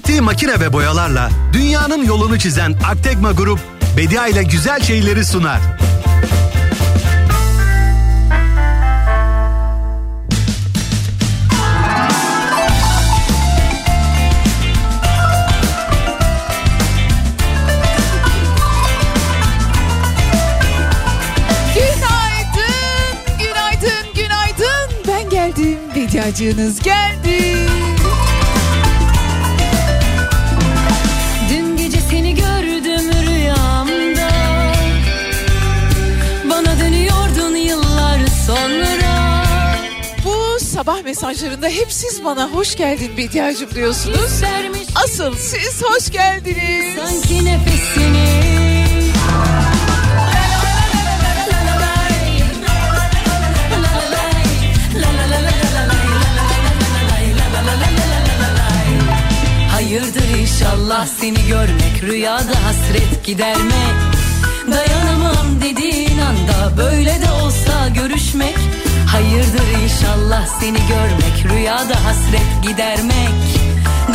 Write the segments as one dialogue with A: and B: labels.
A: Ürettiği makine ve boyalarla dünyanın yolunu çizen Aktegma Grup, Bedia ile güzel şeyleri sunar.
B: Günaydın, günaydın, günaydın. Ben geldim, Bediacığınız geldi. Mesajlarında hep siz bana hoş geldin Bediacığım diyorsunuz.
C: Vermiş
B: Asıl siz hoş geldiniz.
C: sanki nefesini Hayırdır inşallah seni görmek Rüyada hasret gidermek Dayanamam dediğin anda Böyle de olsa görüşmek Hayırdır inşallah seni görmek Rüyada hasret gidermek.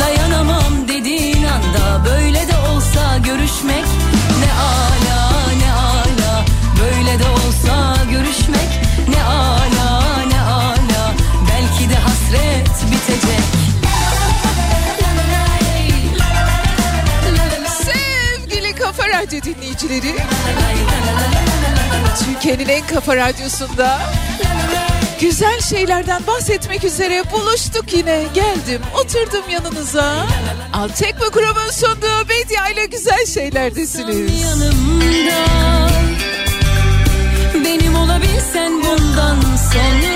C: Dayanamam dediğin anda Böyle de olsa görüşmek. Ne ala ne ala Böyle de olsa görüşmek. Ne ala ne ala Belki de hasret bitecek.
B: Sevgili Kafa Radyo dinleyicileri. Türkiye'nin en kafa radyosunda güzel şeylerden bahsetmek üzere buluştuk yine. Geldim, oturdum yanınıza. Altekma Kurum'un sunduğu Medya ile güzel şeylerdesiniz.
C: yanımda Benim olabilsen bundan sonra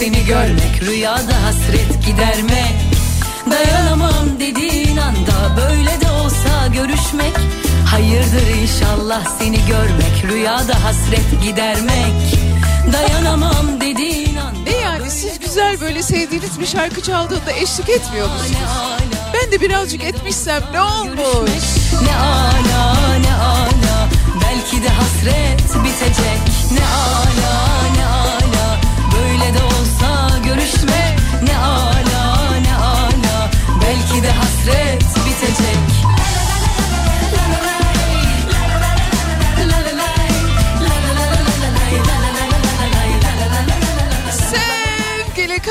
C: seni görmek Rüyada hasret gidermek. Dayanamam dediğin anda Böyle de olsa görüşmek. Hayırdır inşallah seni görmek Rüyada hasret gidermek. Dayanamam dediğin anda
B: Ne yani siz güzel böyle sevdiğiniz bir şarkı çaldığında eşlik etmiyor musunuz? Ben de birazcık etmişsem ne olmuş?
C: Ne ala ne ala Belki de hasret bitecek. Ne ala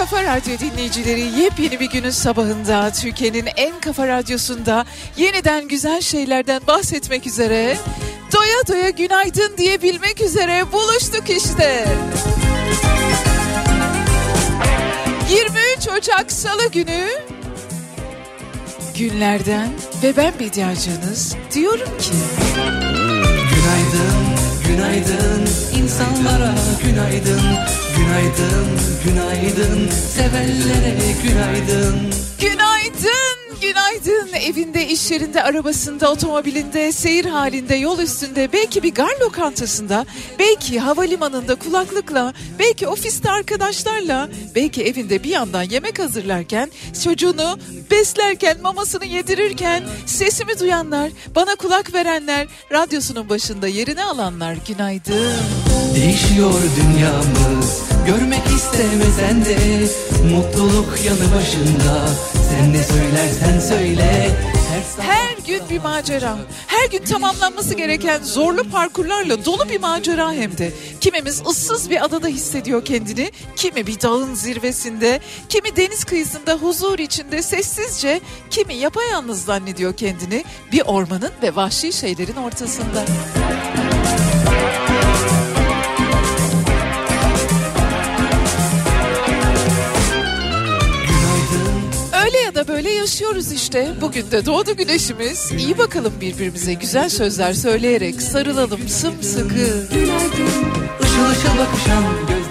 B: Kafa Radyo dinleyicileri yepyeni bir günün sabahında Türkiye'nin en kafa radyosunda yeniden güzel şeylerden bahsetmek üzere doya doya günaydın diyebilmek üzere buluştuk işte. 23 Ocak Salı günü günlerden ve ben Bediacınız diyorum ki
D: Günaydın, günaydın insanlara günaydın Günaydın, günaydın. Sevenlere günaydın.
B: Günaydın, günaydın. Evinde, iş yerinde, arabasında, otomobilinde, seyir halinde, yol üstünde, belki bir gar lokantasında, belki havalimanında kulaklıkla, belki ofiste arkadaşlarla, belki evinde bir yandan yemek hazırlarken, çocuğunu beslerken, mamasını yedirirken, sesimi duyanlar, bana kulak verenler, radyosunun başında yerini alanlar günaydın.
D: Değişiyor dünyamız görmek istemesen de Mutluluk yanı başında sen ne söylersen söyle Her
B: gün bir macera. Her gün tamamlanması gereken zorlu parkurlarla dolu bir macera hem de. Kimimiz ıssız bir adada hissediyor kendini, kimi bir dağın zirvesinde, kimi deniz kıyısında huzur içinde sessizce, kimi yapayalnız zannediyor kendini bir ormanın ve vahşi şeylerin ortasında. Öyle ya da böyle yaşıyoruz işte. Bugün de doğdu güneşimiz. İyi bakalım birbirimize güzel sözler söyleyerek sarılalım sımsıkı.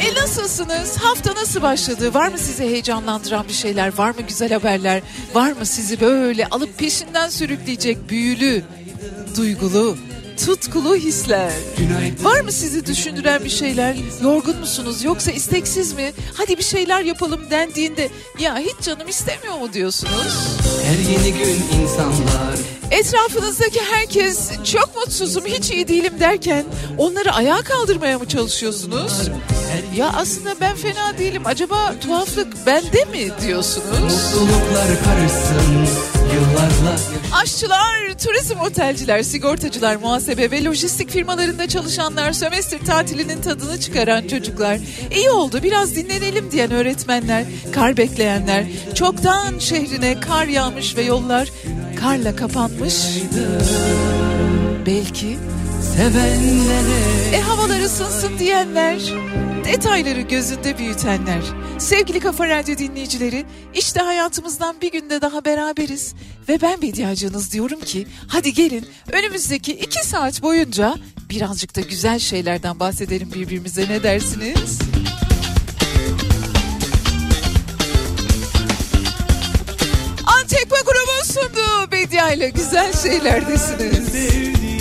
B: E nasılsınız? Hafta nasıl başladı? Var mı sizi heyecanlandıran bir şeyler? Var mı güzel haberler? Var mı sizi böyle alıp peşinden sürükleyecek büyülü, duygulu, tutkulu hisler. Var mı sizi düşündüren bir şeyler? Yorgun musunuz yoksa isteksiz mi? Hadi bir şeyler yapalım dendiğinde ya hiç canım istemiyor mu diyorsunuz?
D: Her yeni gün insanlar
B: Etrafınızdaki herkes çok mutsuzum hiç iyi değilim derken onları ayağa kaldırmaya mı çalışıyorsunuz? Ya aslında ben fena değilim acaba tuhaflık bende mi diyorsunuz?
D: mutluluklar karışsın
B: Aşçılar, turizm otelciler, sigortacılar, muhasebe ve lojistik firmalarında çalışanlar, sömestr tatilinin tadını çıkaran çocuklar, iyi oldu biraz dinlenelim diyen öğretmenler, kar bekleyenler, çoktan şehrine kar yağmış ve yollar karla kapanmış. Belki
D: sevenlere
B: e havalar ısınsın diyenler, detayları gözünde büyütenler. Sevgili Kafa Radyo dinleyicileri, işte hayatımızdan bir günde daha beraberiz. Ve ben Bediacınız diyorum ki, hadi gelin önümüzdeki iki saat boyunca birazcık da güzel şeylerden bahsedelim birbirimize ne dersiniz? Antekma grubun sunduğu Bedia ile güzel şeylerdesiniz.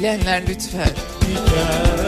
B: Bilenler lütfen.
E: Yok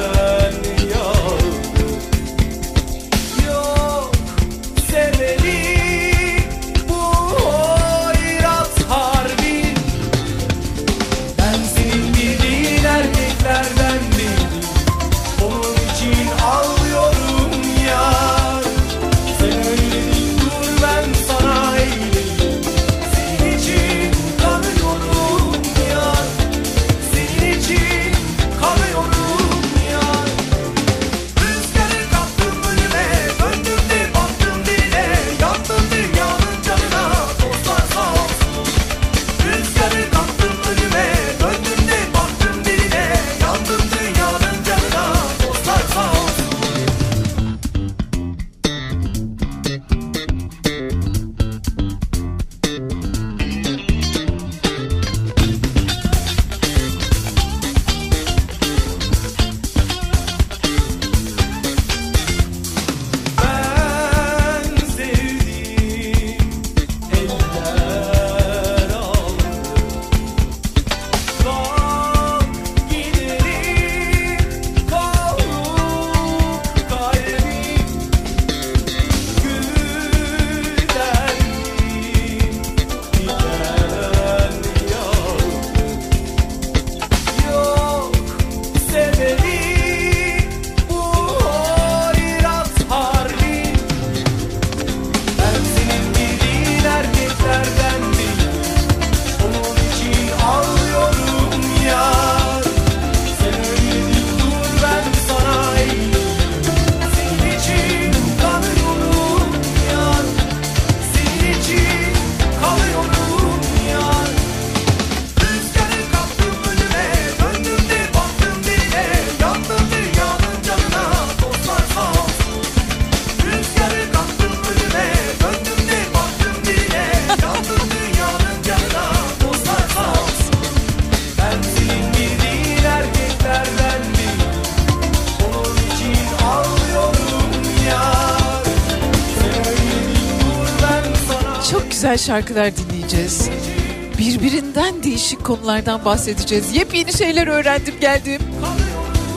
B: güzel şarkılar dinleyeceğiz. Birbirinden değişik konulardan bahsedeceğiz. Yepyeni şeyler öğrendim geldim.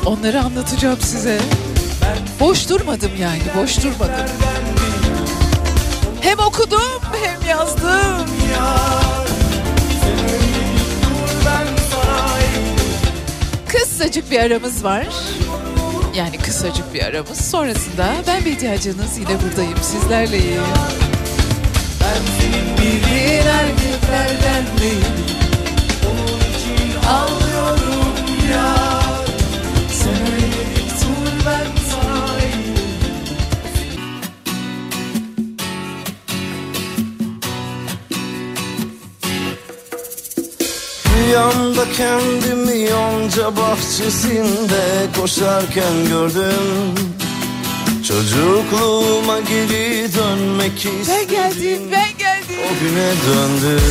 B: Onları anlatacağım size. Boş durmadım yani boş durmadım. Hem okudum hem yazdım. Kısacık bir aramız var. Yani kısacık bir aramız. Sonrasında ben Bediacınız yine buradayım sizlerleyim.
E: Bir erkeklerden değil. Onun için ağlıyorum yar Sen öyle bir
F: Rüyamda kendimi yonca bahçesinde koşarken gördüm. Çocukluğuma geri dönmek istedim
B: ben geldim.
F: O güne döndüm.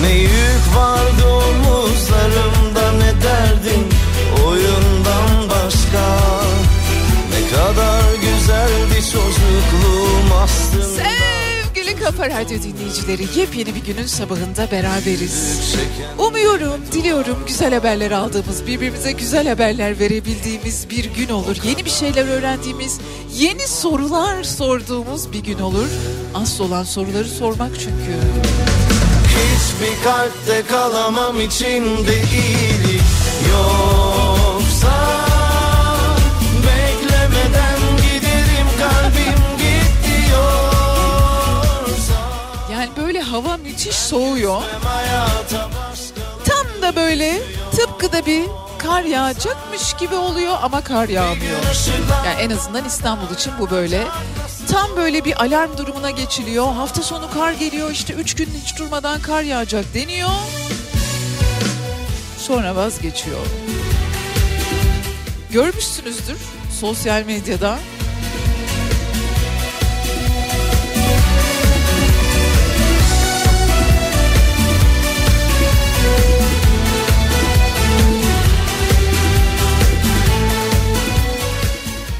G: Ne yük vardı omuzlarımda ne derdim oyundan başka? Ne kadar güzeldi çocukluğum aslında.
B: Sevgili Kafa Radyo dinleyicileri yepyeni bir günün sabahında beraberiz. Umuyorum, diliyorum güzel haberler aldığımız, birbirimize güzel haberler verebildiğimiz bir gün olur. Yeni bir şeyler öğrendiğimiz, yeni sorular sorduğumuz bir gün olur. Asıl olan soruları sormak çünkü.
G: Hiçbir kalpte kalamam içinde iyilik yoksa
B: müthiş soğuyor. Tam da böyle tıpkı da bir kar yağacakmış gibi oluyor ama kar yağmıyor. Yani en azından İstanbul için bu böyle. Tam böyle bir alarm durumuna geçiliyor. Hafta sonu kar geliyor işte 3 gün hiç durmadan kar yağacak deniyor. Sonra vazgeçiyor. Görmüşsünüzdür sosyal medyada.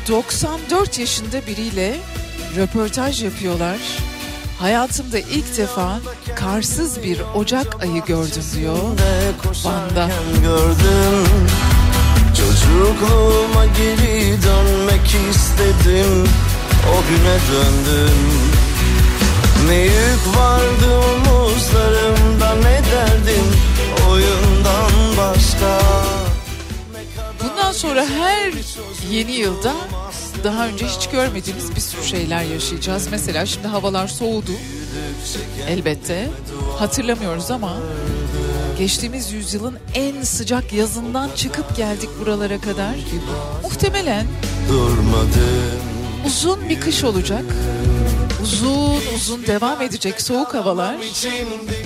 B: ...94 yaşında biriyle röportaj yapıyorlar. Hayatımda ilk defa karsız bir Ocak ayı gördüm diyor. Van'da.
G: gördüm Çocukluğuma geri dönmek istedim O güne döndüm Ne yük vardı omuzlarımda ne derdim Oyundan
B: sonra her yeni yılda daha önce hiç görmediğimiz bir sürü şeyler yaşayacağız. Mesela şimdi havalar soğudu. Elbette hatırlamıyoruz ama geçtiğimiz yüzyılın en sıcak yazından çıkıp geldik buralara kadar. Muhtemelen uzun bir kış olacak. Uzun uzun devam edecek soğuk havalar.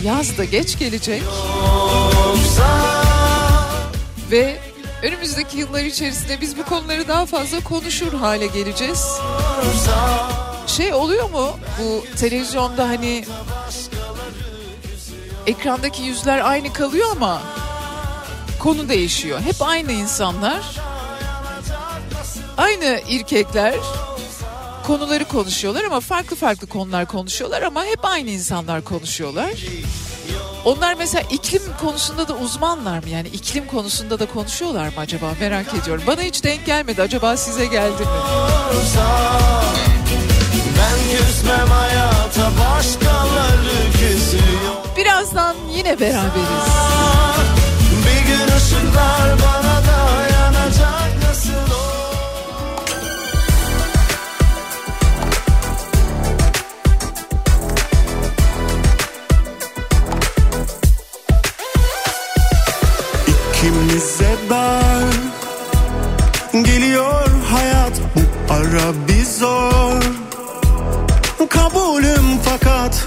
B: Yaz da geç gelecek. Ve önümüzdeki yıllar içerisinde biz bu konuları daha fazla konuşur hale geleceğiz. Şey oluyor mu bu televizyonda hani ekrandaki yüzler aynı kalıyor ama konu değişiyor. Hep aynı insanlar, aynı erkekler konuları konuşuyorlar ama farklı farklı konular konuşuyorlar ama hep aynı insanlar konuşuyorlar. Onlar mesela iklim konusunda da uzmanlar mı? Yani iklim konusunda da konuşuyorlar mı acaba? Merak ediyorum. Bana hiç denk gelmedi. Acaba size geldi mi?
G: Ben küsmem hayata başkaları küsüyor
B: Birazdan yine beraberiz.
G: Bir gün ışıklar bana
H: Kabulüm fakat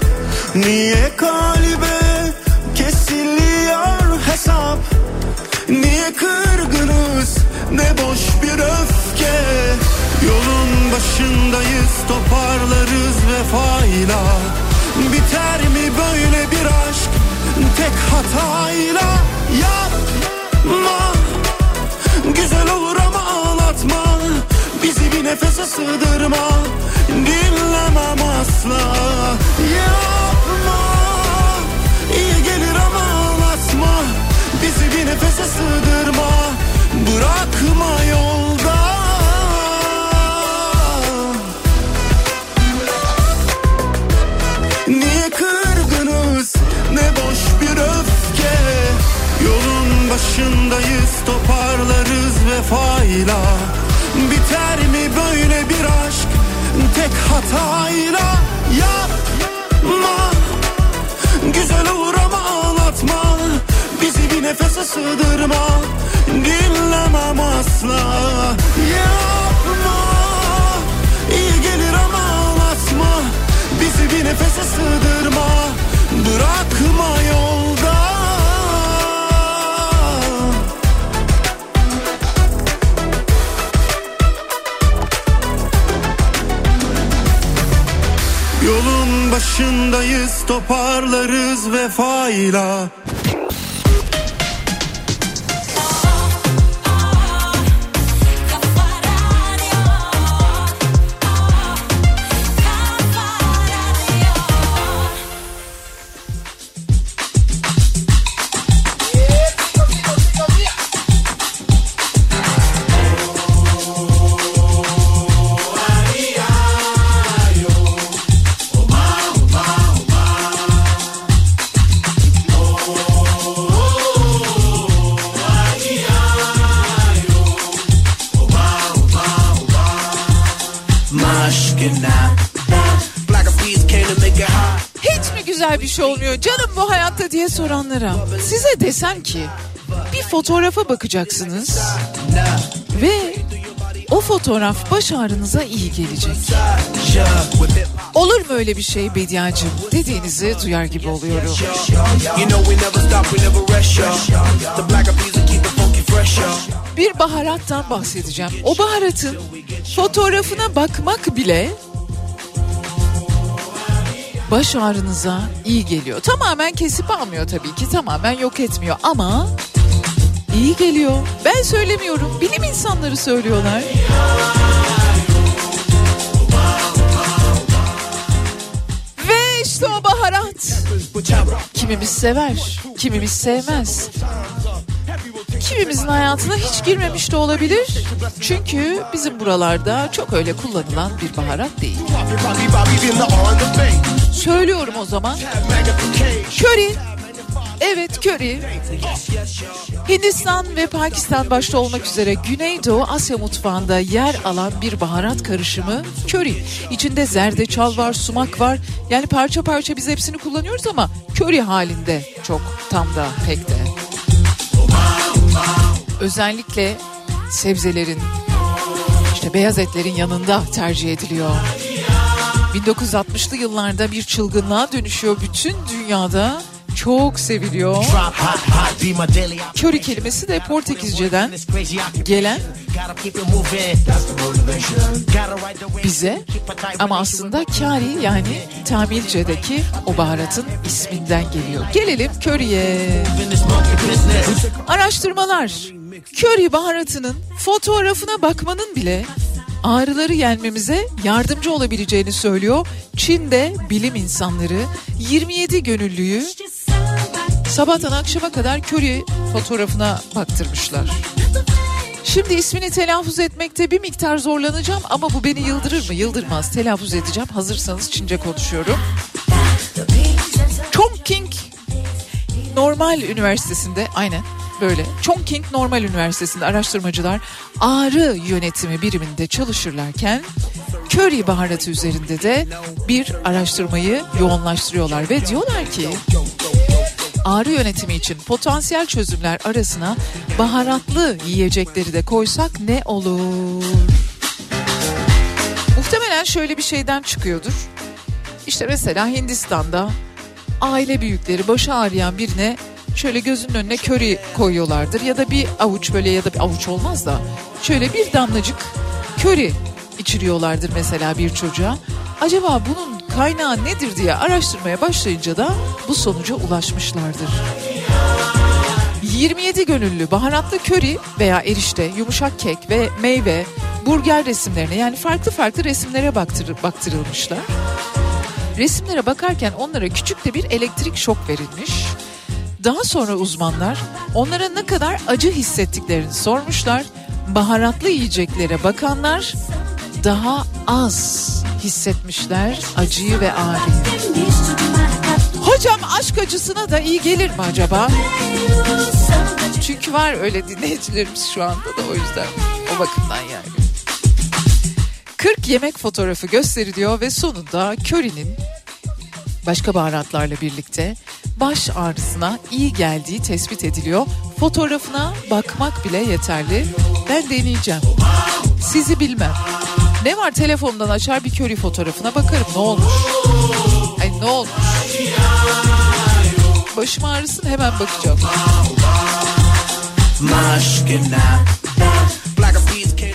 H: Niye kalbe kesiliyor hesap? Niye kırgınız ne boş bir öfke? Yolun başındayız toparlarız vefayla. Biter mi böyle bir aşk tek hatayla? Yapma. Güzel olur ama ağlatma. Bizi bir nefese sığdırma Dinlemem asla. Yapma. İyi gelir ama ağlatma. Bizi bir nefese sığdırma. Bırakma yolda. Niye kırgınız? Ne boş bir öfke. Yolun başındayız toparlarız vefayla. Biter mi böyle bir aşk tek hatayla Yapma. Güzel olur ama ağlatma Bizi bir nefese sığdırma. Dinlemem asla. Yapma. İyi gelir ama ağlatma Bizi bir nefese sığdırma. Bırakma yolda başındayız toparlarız vefayla
B: soranlara. Size desem ki bir fotoğrafa bakacaksınız ve o fotoğraf baş ağrınıza iyi gelecek. Olur mu öyle bir şey Bediacığım dediğinizi duyar gibi oluyorum. Bir baharattan bahsedeceğim. O baharatın fotoğrafına bakmak bile baş ağrınıza iyi geliyor. Tamamen kesip almıyor tabii ki. Tamamen yok etmiyor ama iyi geliyor. Ben söylemiyorum. Bilim insanları söylüyorlar. Ve işte o baharat. Kimimiz sever, kimimiz sevmez. Kimimizin hayatına hiç girmemiş de olabilir. Çünkü bizim buralarda çok öyle kullanılan bir baharat değil. Söylüyorum o zaman. Köri. Evet köri. Hindistan ve Pakistan başta olmak üzere Güneydoğu Asya mutfağında yer alan bir baharat karışımı köri. İçinde zerdeçal var, sumak var. Yani parça parça biz hepsini kullanıyoruz ama köri halinde çok tam da pek de. Özellikle sebzelerin işte beyaz etlerin yanında tercih ediliyor. 1960'lı yıllarda bir çılgınlığa dönüşüyor bütün dünyada. Çok seviliyor. Köri kelimesi de Portekizce'den gelen bize ama aslında kari yani Tamilce'deki o baharatın isminden geliyor. Gelelim köriye. Araştırmalar köri baharatının fotoğrafına bakmanın bile ağrıları yenmemize yardımcı olabileceğini söylüyor. Çin'de bilim insanları 27 gönüllüyü sabahtan akşama kadar köri fotoğrafına baktırmışlar. Şimdi ismini telaffuz etmekte bir miktar zorlanacağım ama bu beni yıldırır mı? Yıldırmaz. Telaffuz edeceğim. Hazırsanız Çince konuşuyorum. Chongqing Normal Üniversitesi'nde aynen böyle Chongqing Normal Üniversitesi'nde araştırmacılar ağrı yönetimi biriminde çalışırlarken köri baharatı üzerinde de bir araştırmayı yoğunlaştırıyorlar ve diyorlar ki ağrı yönetimi için potansiyel çözümler arasına baharatlı yiyecekleri de koysak ne olur? Muhtemelen şöyle bir şeyden çıkıyordur. İşte mesela Hindistan'da aile büyükleri başı ağrıyan birine şöyle gözünün önüne köri koyuyorlardır ya da bir avuç böyle ya da bir avuç olmaz da şöyle bir damlacık köri içiriyorlardır mesela bir çocuğa. Acaba bunun kaynağı nedir diye araştırmaya başlayınca da bu sonuca ulaşmışlardır. 27 gönüllü baharatlı köri veya erişte, yumuşak kek ve meyve, burger resimlerine yani farklı farklı resimlere baktır, baktırılmışlar. Resimlere bakarken onlara küçük de bir elektrik şok verilmiş. Daha sonra uzmanlar onlara ne kadar acı hissettiklerini sormuşlar. Baharatlı yiyeceklere bakanlar daha az hissetmişler acıyı ve ağrıyı. Hocam aşk acısına da iyi gelir mi acaba? Çünkü var öyle dinleyicilerimiz şu anda da o yüzden o bakımdan yani. 40 yemek fotoğrafı gösteriliyor ve sonunda körinin başka baharatlarla birlikte baş ağrısına iyi geldiği tespit ediliyor. Fotoğrafına bakmak bile yeterli. Ben deneyeceğim. Sizi bilmem. Ne var telefondan açar bir köri fotoğrafına bakarım ne olmuş. Ay ne olmuş. Başım ağrısın hemen bakacağım.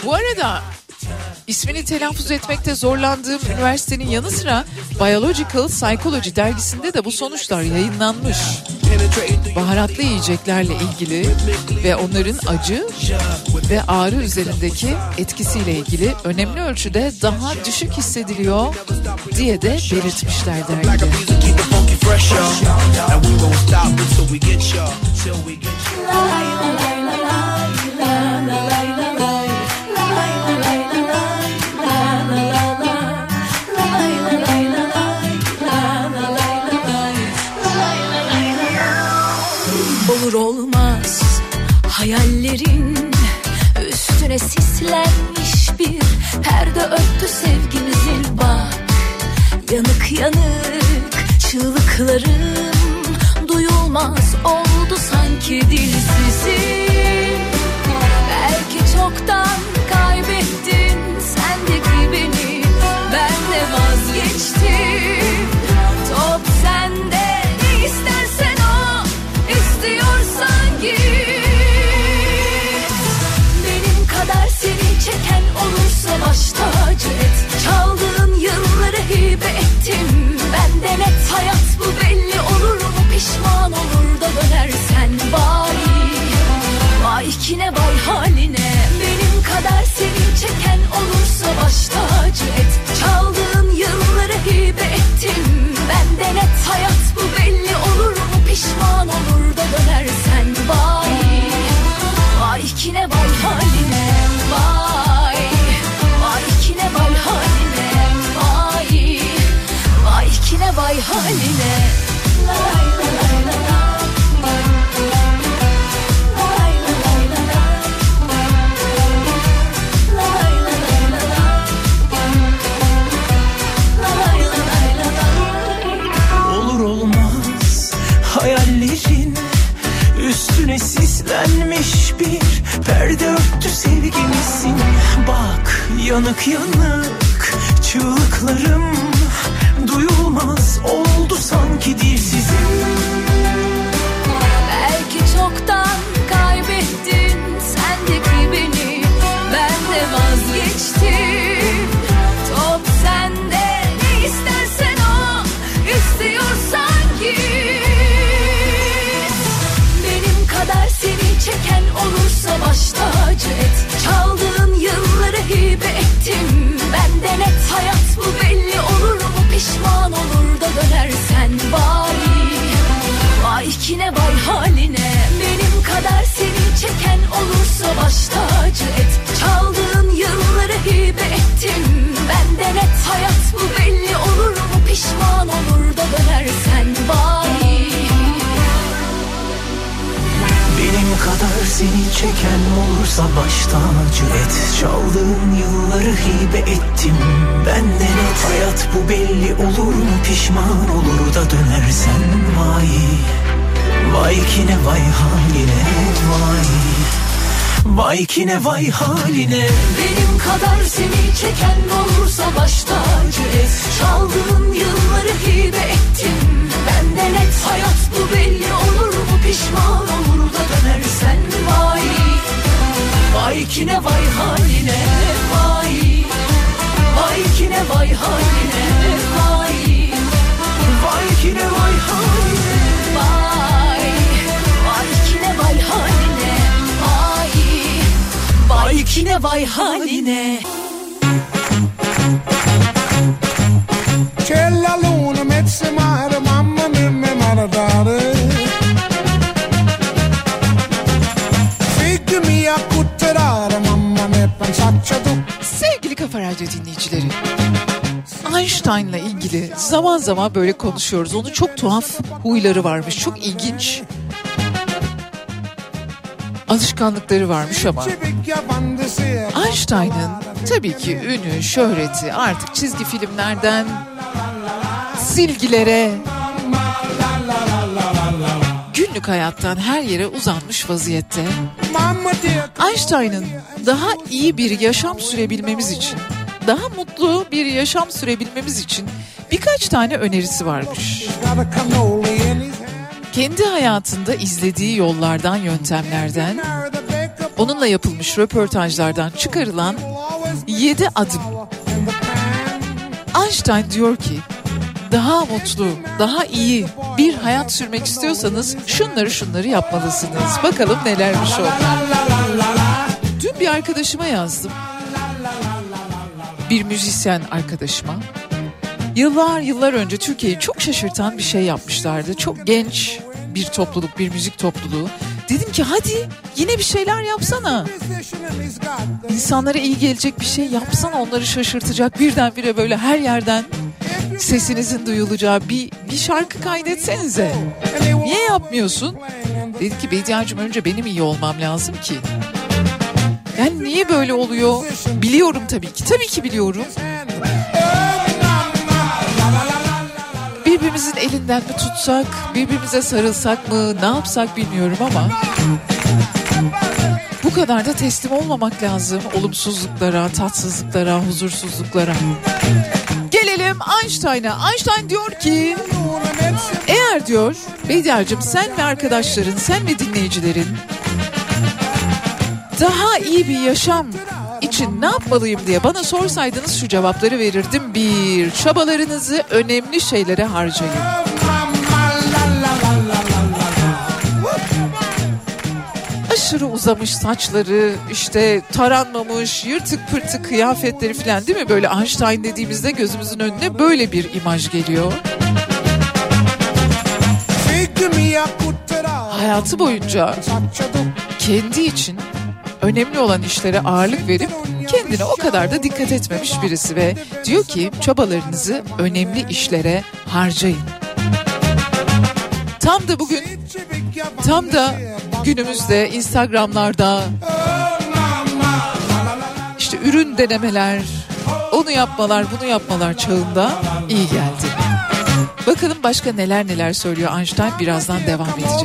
B: Bu arada İsmini telaffuz etmekte zorlandığım üniversitenin yanı sıra Biological Psychology dergisinde de bu sonuçlar yayınlanmış. Baharatlı yiyeceklerle ilgili ve onların acı ve ağrı üzerindeki etkisiyle ilgili önemli ölçüde daha düşük hissediliyor diye de belirtmişler dergide.
C: Olur olmaz hayallerin üstüne sislenmiş bir perde örttü sevgimizin bak. Yanık yanık çığlıklarım duyulmaz oldu sanki dilsizim belki çoktan kaybettin sendeki beni ben de vazgeçtim olursa baş tacı et çaldığın yılları hibe ettim. Ben de net hayat bu belli olur mu? Pişman olur da dönersen vay Vay kine vay haline. Benim kadar seni çeken olursa baş tacı et Çaldığın yılları hibe ettim. Ben de net hayat bu belli olur mu? Pişman olur da dönersen vay Vay kine vay haline Vay haline. Lay lay lay
I: Üstüne sislenmiş bir perde örttü sevgimizin Bak yanık yanık çığlıklarım Duyulmaz oldu sanki dilsizim
C: Belki çoktan kaybettin sendeki beni Ben de vazgeçtim. Top sende. Ne istersen o istiyorsan git Benim kadar seni çeken olursa baş tacı et. Çaldığın yılları hibe ettim. Ben de net hayat bu belli olur pişman olur da dönersen vay Vay kine vay haline. Benim kadar seni çeken olursa baş tacı et. Çaldığın yılları hibe ettim. Ben de net hayat bu belli olur mu? Pişman olur da dönersen vay
I: Benim kadar seni çeken olursa baş tacı et. Çaldığın yılları hibe ettim Ben de net. Hayat bu belli olur mu? Pişman olur da dönersen vay. Vay kine vay haline vay. Vay kine vay haline.
C: Benim kadar seni çeken olursa baş tacı et. Çaldığın yılları hibe ettim Ben de net. Hayat bu belli kine vay haline vay. Vay kine vay haline vay.
I: Vay kine vay haline
C: Vay. Vay kine vay haline Vay. Vay kine vay haline
B: Einstein'la ilgili zaman zaman böyle konuşuyoruz. Onun çok tuhaf huyları varmış. Çok ilginç alışkanlıkları varmış ama. Einstein'ın tabii ki ünü, şöhreti artık çizgi filmlerden silgilere günlük hayattan her yere uzanmış vaziyette. Einstein'ın daha iyi bir yaşam sürebilmemiz için, daha mutlu bir yaşam sürebilmemiz için birkaç tane önerisi varmış. Kendi hayatında izlediği yollardan, yöntemlerden, onunla yapılmış röportajlardan çıkarılan
E: will always
B: 7 adım. Einstein diyor ki daha mutlu, daha iyi bir hayat sürmek istiyorsanız şunları şunları yapmalısınız. Bakalım nelermiş o. Dün bir arkadaşıma yazdım. Bir müzisyen arkadaşıma. Yıllar yıllar önce Türkiye'yi çok şaşırtan bir şey yapmışlardı. Çok genç bir topluluk, bir müzik topluluğu. Dedim ki hadi yine bir şeyler yapsana. İnsanlara iyi gelecek bir şey yapsana onları şaşırtacak birdenbire böyle her yerden sesinizin duyulacağı bir, bir şarkı kaydetsenize. Niye yapmıyorsun? Dedi ki Bediacığım önce benim iyi olmam lazım ki. Yani niye böyle oluyor? Biliyorum tabii ki. Tabii ki biliyorum. Birbirimizin elinden mi tutsak, birbirimize sarılsak mı, ne yapsak bilmiyorum ama bu kadar da teslim olmamak lazım olumsuzluklara, tatsızlıklara, huzursuzluklara. Gelelim Einstein'a. Einstein diyor ki eğer diyor Bediacığım sen ve arkadaşların, sen ve dinleyicilerin daha iyi bir yaşam için ne yapmalıyım diye bana sorsaydınız şu cevapları verirdim. Bir, çabalarınızı önemli şeylere harcayın. Aşırı uzamış saçları, işte taranmamış, yırtık pırtık kıyafetleri falan değil mi? Böyle Einstein dediğimizde gözümüzün önüne böyle bir imaj geliyor. Hayatı boyunca kendi için önemli olan işlere ağırlık verip kendine o kadar da dikkat etmemiş birisi ve diyor ki çabalarınızı önemli işlere harcayın. Tam da bugün tam da günümüzde Instagram'larda işte ürün denemeler, onu yapmalar, bunu yapmalar çağında iyi geldi. Bakalım başka neler neler söylüyor Einstein birazdan devam edeceğiz.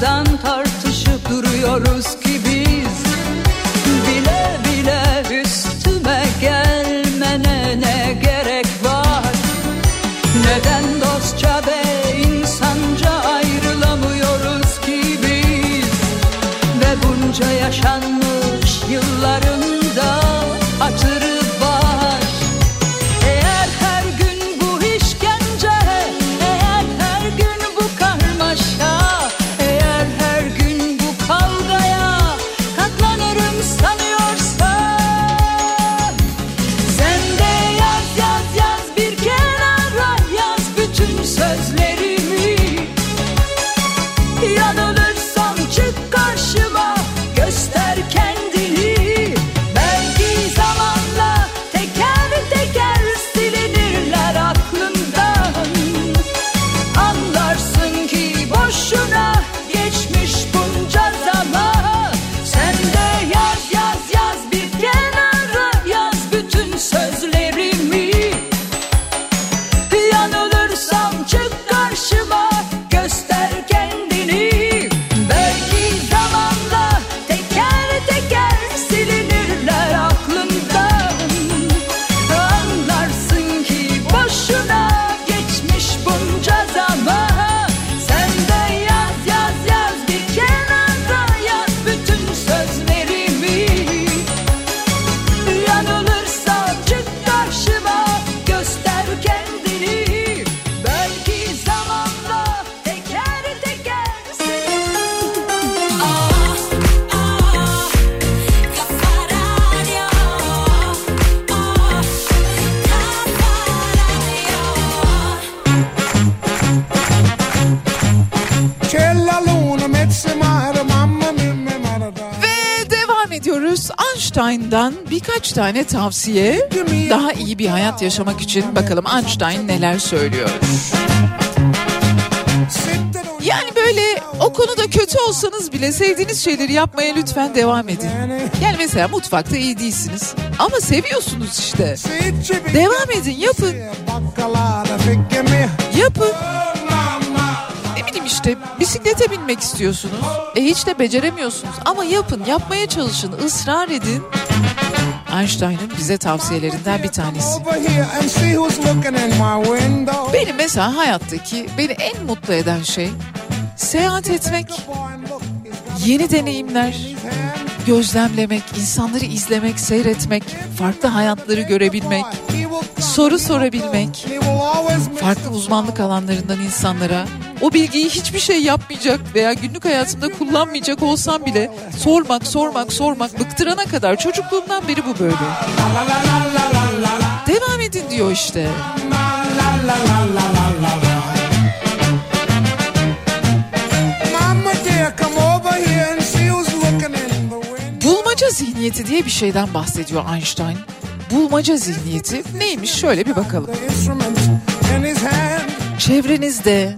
C: Durmadan tartışıp duruyoruz ki biz? Bile bile üstüme gelmene ne gerek var? Neden dostça ve insanca ayrılamıyoruz ki biz? Ve bunca yaşanmış yıllarında hatırı
B: tane tavsiye daha iyi bir hayat yaşamak için bakalım Einstein neler söylüyor. Yani böyle o konuda kötü olsanız bile sevdiğiniz şeyleri yapmaya lütfen devam edin. Yani mesela mutfakta iyi değilsiniz ama seviyorsunuz işte. Devam edin yapın. Yapın. Ne bileyim işte bisiklete binmek istiyorsunuz. E hiç de beceremiyorsunuz ama yapın yapmaya çalışın ısrar edin. Einstein'ın bize tavsiyelerinden bir tanesi. Benim mesela hayattaki beni en mutlu eden şey seyahat etmek, yeni deneyimler, gözlemlemek, insanları izlemek, seyretmek, farklı hayatları görebilmek, soru sorabilmek, farklı uzmanlık alanlarından insanlara o bilgiyi hiçbir şey yapmayacak veya günlük hayatımda kullanmayacak olsam bile sormak, sormak, sormak bıktırana kadar çocukluğumdan beri bu böyle. Devam edin diyor işte. Bulmaca zihniyeti diye bir şeyden bahsediyor Einstein. Bulmaca zihniyeti neymiş şöyle bir bakalım. Çevrenizde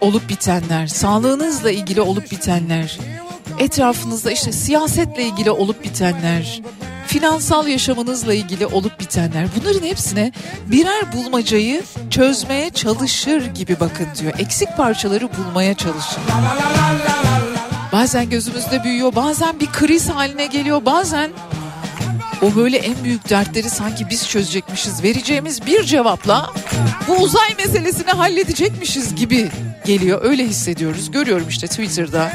B: olup bitenler, sağlığınızla ilgili olup bitenler, etrafınızda işte siyasetle ilgili olup bitenler, finansal yaşamınızla ilgili olup bitenler bunların hepsine birer bulmacayı çözmeye çalışır gibi bakın diyor. Eksik parçaları bulmaya çalışın. Bazen gözümüzde büyüyor, bazen bir kriz haline geliyor, bazen o böyle en büyük dertleri sanki biz çözecekmişiz. Vereceğimiz bir cevapla bu uzay meselesini halledecekmişiz gibi geliyor. Öyle hissediyoruz. Görüyorum işte Twitter'da.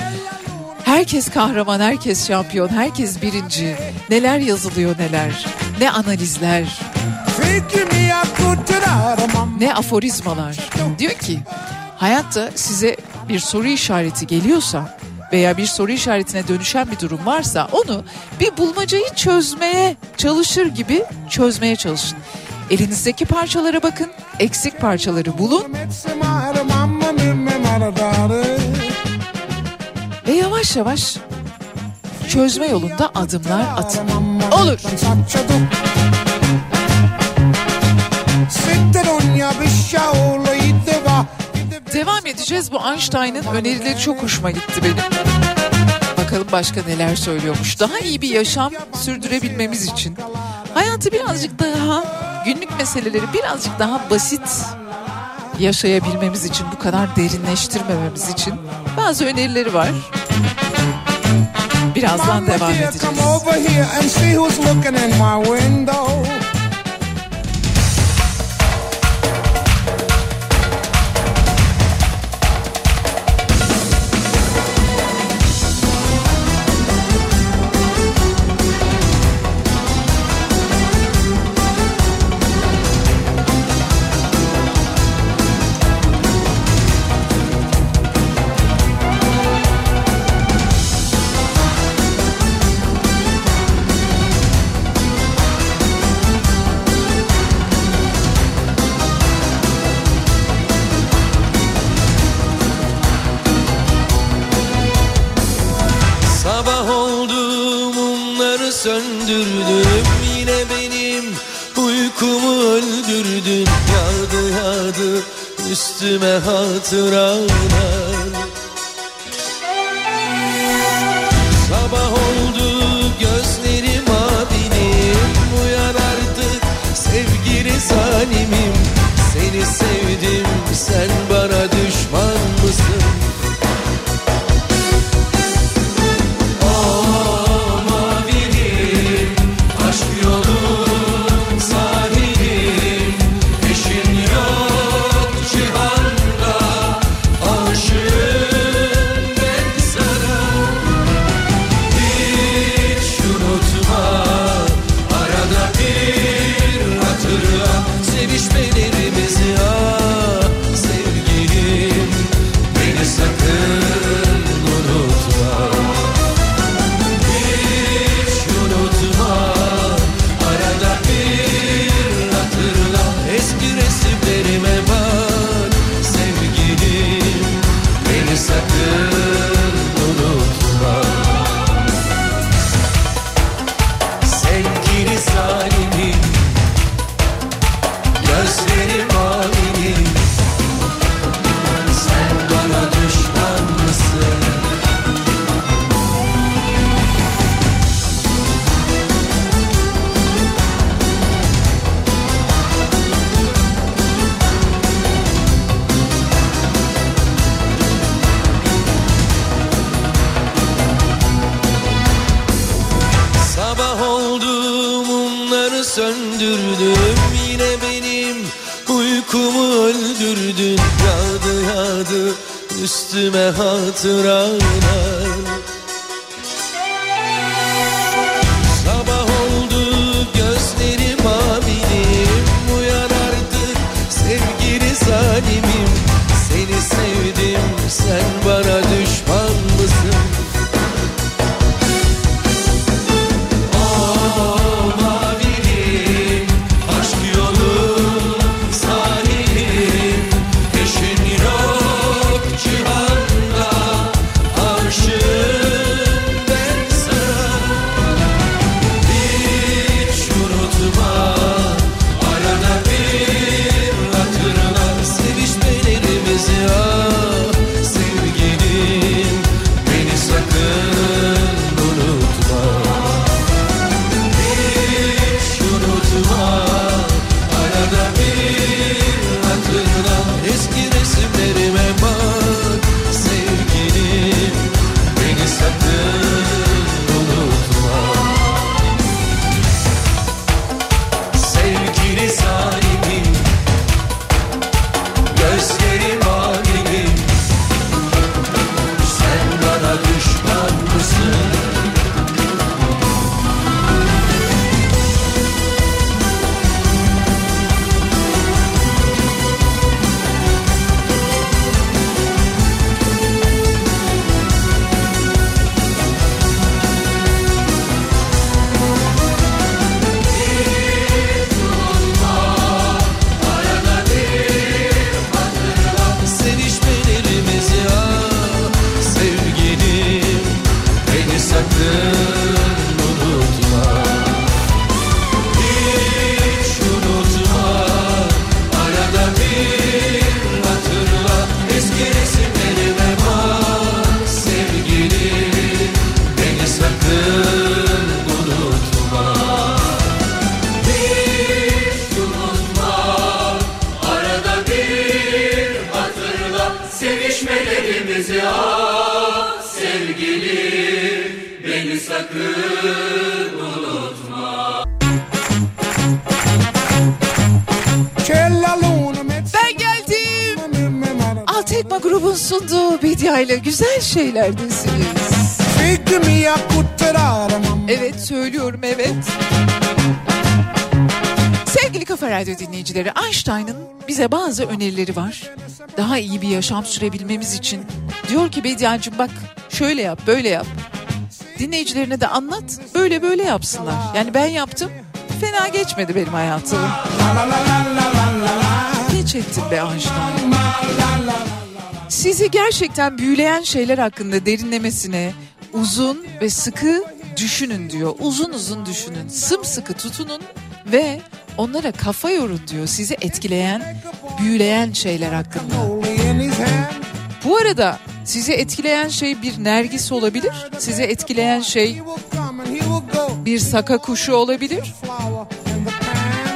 B: Herkes kahraman, herkes şampiyon, herkes birinci. Neler yazılıyor neler. Ne analizler. Ne aforizmalar. Diyor ki hayatta size bir soru işareti geliyorsa veya bir soru işaretine dönüşen bir durum varsa onu bir bulmacayı çözmeye çalışır gibi çözmeye çalışın. Elinizdeki parçalara bakın, eksik parçaları bulun ve yavaş yavaş çözme yolunda adımlar atın. Olur. Devam edeceğiz. Bu Einstein'ın önerileri çok hoşuma gitti benim. Bakalım başka neler söylüyormuş. Daha iyi bir yaşam sürdürebilmemiz için. Hayatı birazcık daha günlük meseleleri birazcık daha basit yaşayabilmemiz için bu kadar derinleştirmememiz için bazı önerileri var. Birazdan devam edeceğiz.
J: Söndürdüm. Yine benim uykumu öldürdün. Yağdı yağdı üstüme hatıralar. Sabah oldu gözlerim abinim Uyan artık sevgili zalimim. Seni sevdim sen bana
B: şeylerdesiniz. Evet söylüyorum evet. Sevgili Kafa Radyo dinleyicileri Einstein'ın bize bazı önerileri var. Daha iyi bir yaşam sürebilmemiz için. Diyor ki Bediacığım bak şöyle yap böyle yap. Dinleyicilerine de anlat böyle böyle yapsınlar. Yani ben yaptım fena geçmedi benim hayatım. Geç ettin be Einstein. Sizi gerçekten büyüleyen şeyler hakkında derinlemesine uzun ve sıkı düşünün diyor. Uzun uzun düşünün, sımsıkı tutunun ve onlara kafa yorun diyor. Sizi etkileyen, büyüleyen şeyler hakkında. Bu arada sizi etkileyen şey bir nergis olabilir. Sizi etkileyen şey bir saka kuşu olabilir.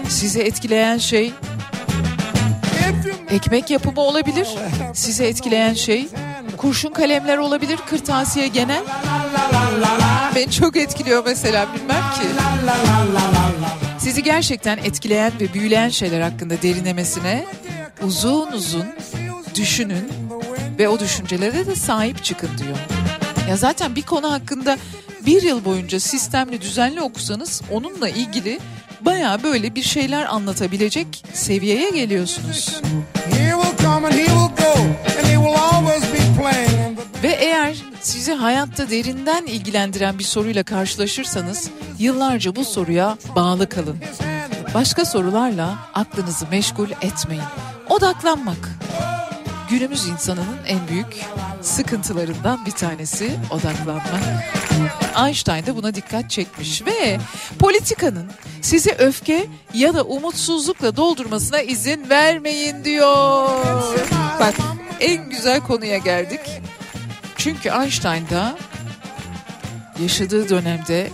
B: Sizi etkileyen şey ekmek yapımı olabilir. Sizi etkileyen şey kurşun kalemler olabilir. Kırtasiye genel. Beni çok etkiliyor mesela bilmem ki. Sizi gerçekten etkileyen ve büyüleyen şeyler hakkında derinlemesine uzun uzun düşünün ve o düşüncelere de sahip çıkın diyor. Ya zaten bir konu hakkında bir yıl boyunca sistemli düzenli okusanız onunla ilgili baya böyle bir şeyler anlatabilecek seviyeye geliyorsunuz. Ve eğer sizi hayatta derinden ilgilendiren bir soruyla karşılaşırsanız yıllarca bu soruya bağlı kalın. Başka sorularla aklınızı meşgul etmeyin. Odaklanmak. Günümüz insanının en büyük sıkıntılarından bir tanesi odaklanmak. Einstein de buna dikkat çekmiş ve politikanın sizi öfke ya da umutsuzlukla doldurmasına izin vermeyin diyor. Bak en güzel konuya geldik. Çünkü Einstein da yaşadığı dönemde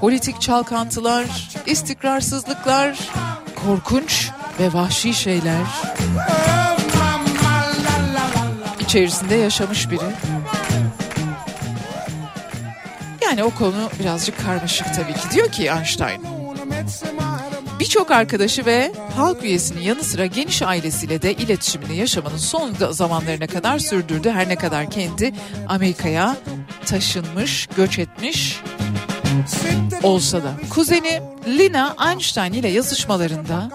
B: politik çalkantılar, istikrarsızlıklar, korkunç ve vahşi şeyler içerisinde yaşamış biri. Yani o konu birazcık karmaşık tabii ki. Diyor ki Einstein. Birçok arkadaşı ve halk üyesinin yanı sıra geniş ailesiyle de iletişimini yaşamının son zamanlarına kadar sürdürdü. Her ne kadar kendi Amerika'ya taşınmış, göç etmiş olsa da. Kuzeni Lina Einstein ile yazışmalarında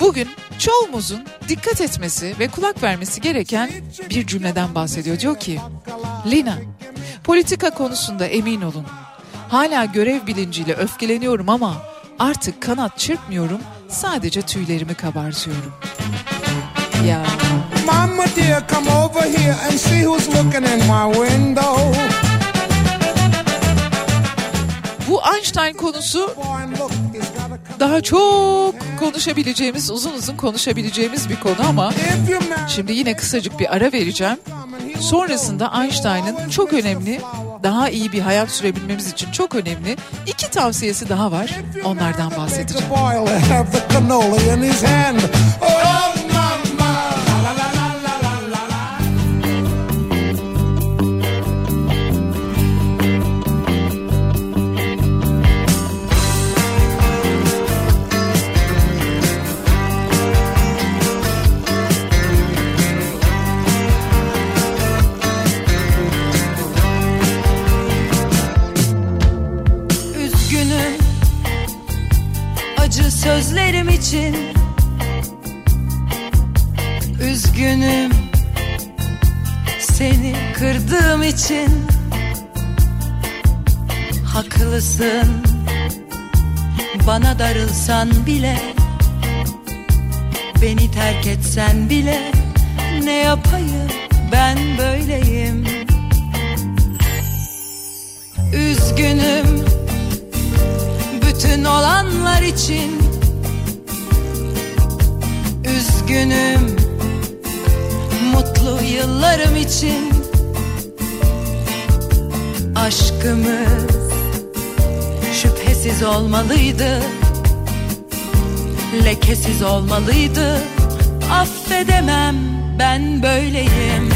B: bugün çoğumuzun dikkat etmesi ve kulak vermesi gereken bir cümleden bahsediyor. Diyor ki Lina politika konusunda emin olun. Hala görev bilinciyle öfkeleniyorum ama artık kanat çırpmıyorum sadece tüylerimi kabartıyorum. Ya.
K: Mama dear, come over here and see who's looking in my window.
B: Bu Einstein konusu daha çok konuşabileceğimiz, uzun uzun konuşabileceğimiz bir konu ama şimdi yine kısacık bir ara vereceğim. Sonrasında Einstein'ın çok önemli, daha iyi bir hayat sürebilmemiz için çok önemli iki tavsiyesi daha var. Onlardan bahsedeceğim.
L: Sözlerim için Üzgünüm. Seni kırdığım için Haklısın. Bana darılsan bile Beni terk etsen bile ne yapayım? Ben böyleyim. Üzgünüm. Bütün olanlar için Üzgünüm mutlu yıllarım için. Aşkımız şüphesiz olmalıydı Lekesiz olmalıydı. Affedemem ben böyleyim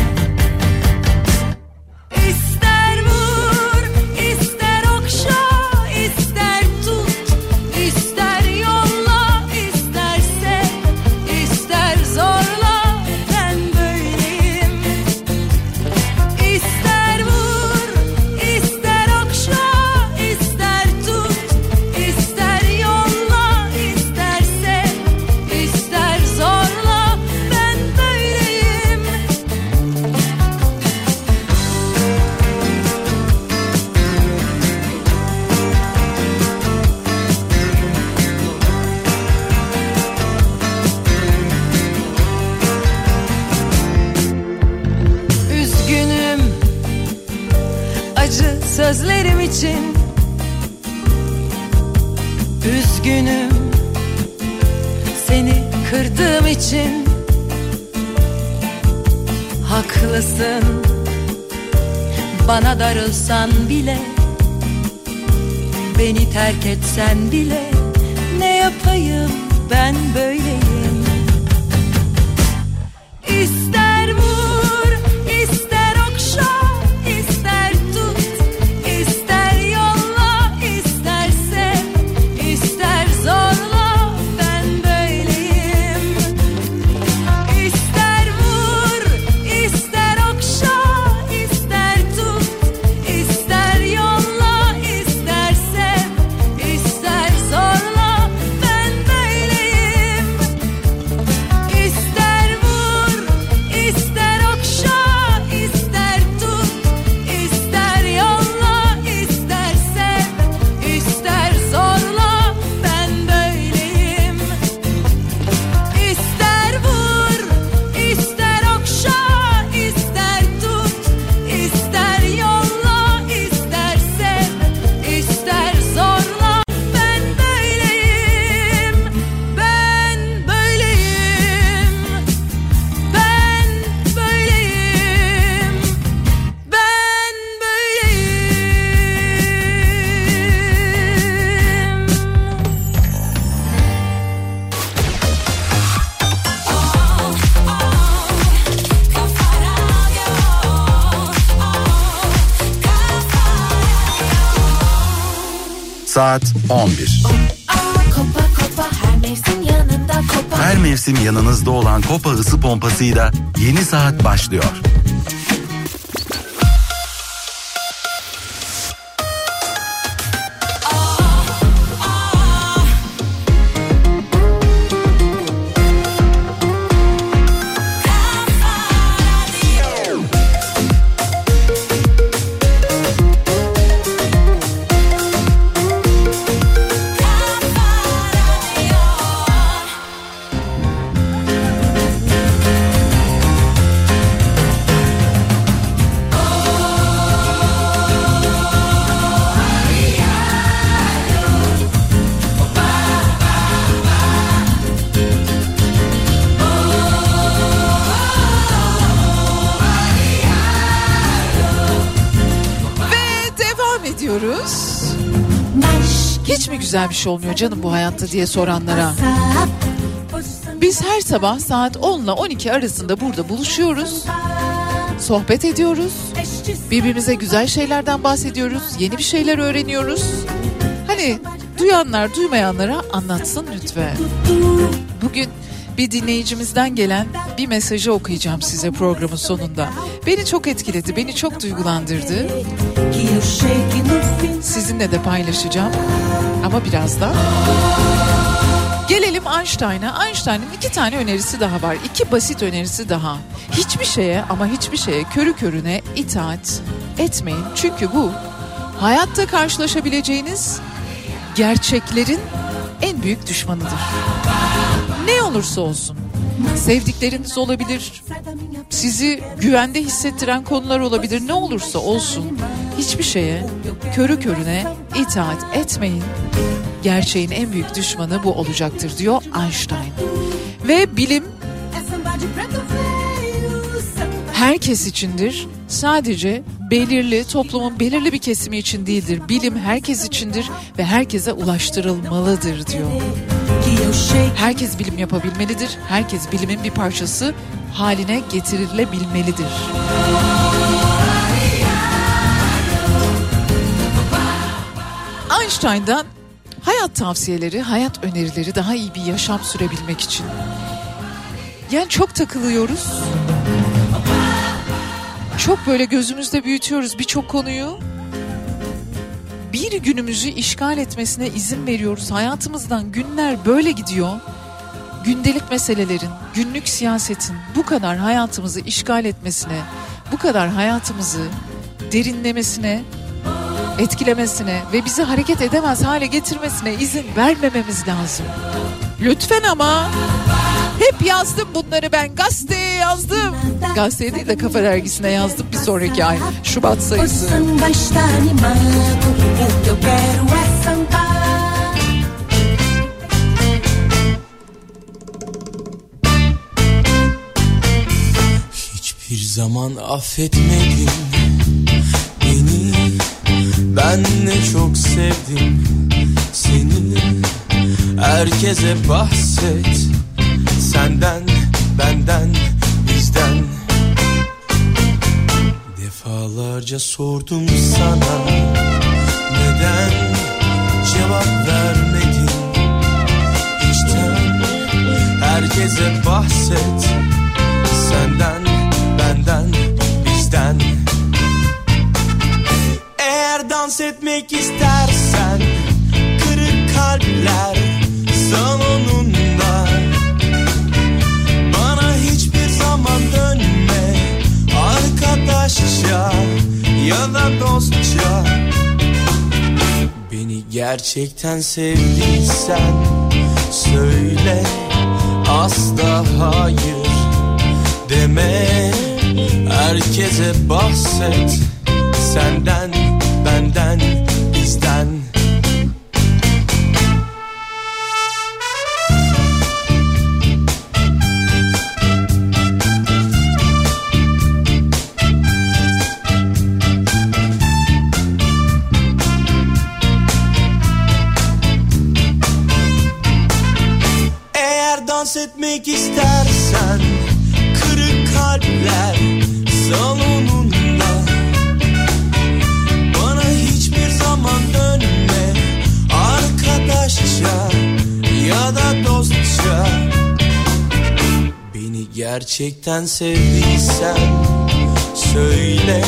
L: etsen bile
M: Saat 11.
C: mevsim yanında kopar.
M: Her mevsim yanınızda olan Kopa ısı pompasıyla yeni saat başlıyor.
B: Bir şey olmuyor canım bu hayatta diye soranlara. Biz her sabah saat 10 ile 12 arasında burada buluşuyoruz. Sohbet ediyoruz. Birbirimize güzel şeylerden bahsediyoruz. Yeni bir şeyler öğreniyoruz. Hani duyanlar duymayanlara anlatsın lütfen. Bugün bir dinleyicimizden gelen bir mesajı okuyacağım size programın sonunda. Beni çok etkiledi, beni çok duygulandırdı. Sizinle de paylaşacağım ama birazdan. Gelelim Einstein'a. Einstein'ın iki tane önerisi daha var. İki basit önerisi daha. Hiçbir şeye ama hiçbir şeye körü körüne itaat etmeyin. Çünkü bu hayatta karşılaşabileceğiniz gerçeklerin en büyük düşmanıdır. Ne olursa olsun. Sevdikleriniz olabilir. Sizi güvende hissettiren konular olabilir. Ne olursa olsun hiçbir şeye körü körüne itaat etmeyin. Gerçeğin en büyük düşmanı bu olacaktır diyor Einstein. Ve bilim herkes içindir. Sadece belirli toplumun belirli bir kesimi için değildir. Bilim herkes içindir ve herkese ulaştırılmalıdır diyor. Herkes bilim yapabilmelidir. Herkes bilimin bir parçası haline getirilebilmelidir. Einstein'dan hayat tavsiyeleri, hayat önerileri daha iyi bir yaşam sürebilmek için. Yani çok takılıyoruz. Çok böyle gözümüzde büyütüyoruz birçok konuyu. Bir günümüzü işgal etmesine izin veriyoruz. Hayatımızdan günler böyle gidiyor. Gündelik meselelerin, günlük siyasetin bu kadar hayatımızı işgal etmesine, bu kadar hayatımızı derinlemesine, etkilemesine ve bizi hareket edemez hale getirmesine izin vermememiz lazım. Lütfen ama hep yazdım bunları ben. Gazeteye yazdım. Gazeteye değil de Kafa Dergisi'ne yazdım bir sonraki ay. Şubat sayısı.
E: Hiçbir zaman affetmedin beni. Ben ne çok sevdim seni. Herkese bahset Senden, benden, bizden. Defalarca sordum sana Neden cevap vermedin? İçten herkese bahset Senden, benden, bizden. Eğer dans etmek istersen Kırık kalpler salonunda Arkadaşça ya. Da dostça Beni gerçekten sevdiysen Söyle asla hayır deme. Herkese bahset Senden, benden,
N: Gerçekten sevdiysen söyle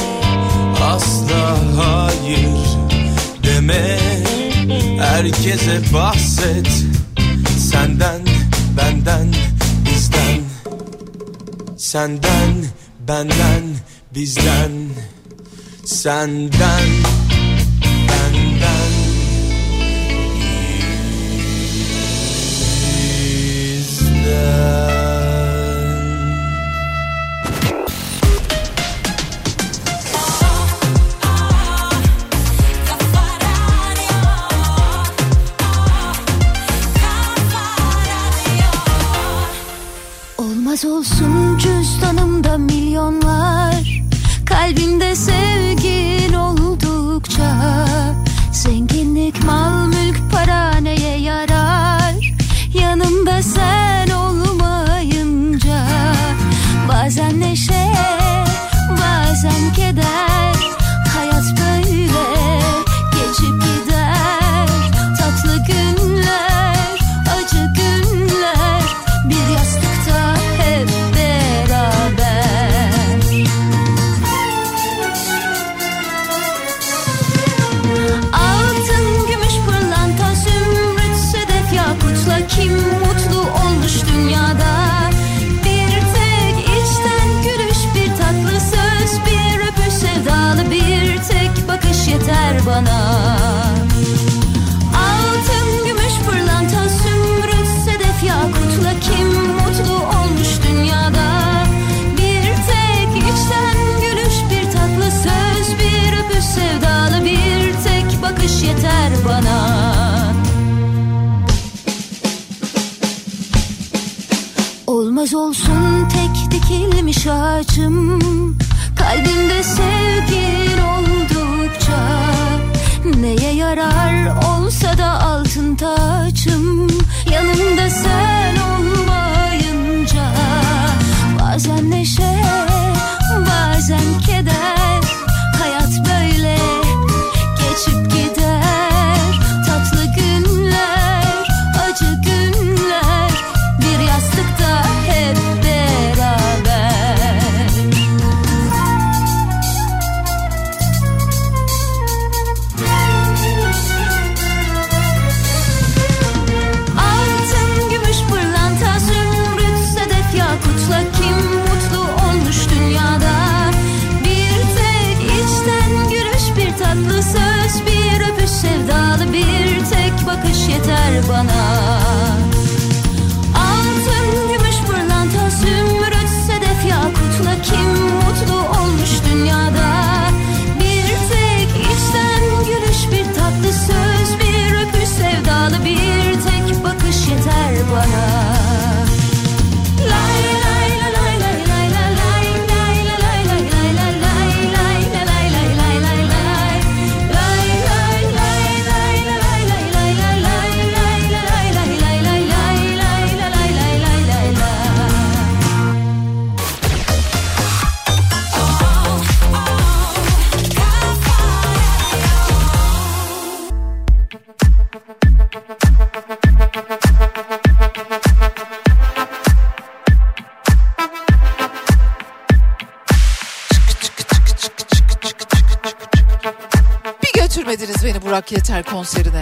N: asla hayır deme. Herkese bahset senden benden bizden. Senden benden bizden. Senden.
O: Bitmez olsun tek dikilmiş ağacım. Kalbimde sevgin oldukça Neye yarar olsa da altın
C: taç.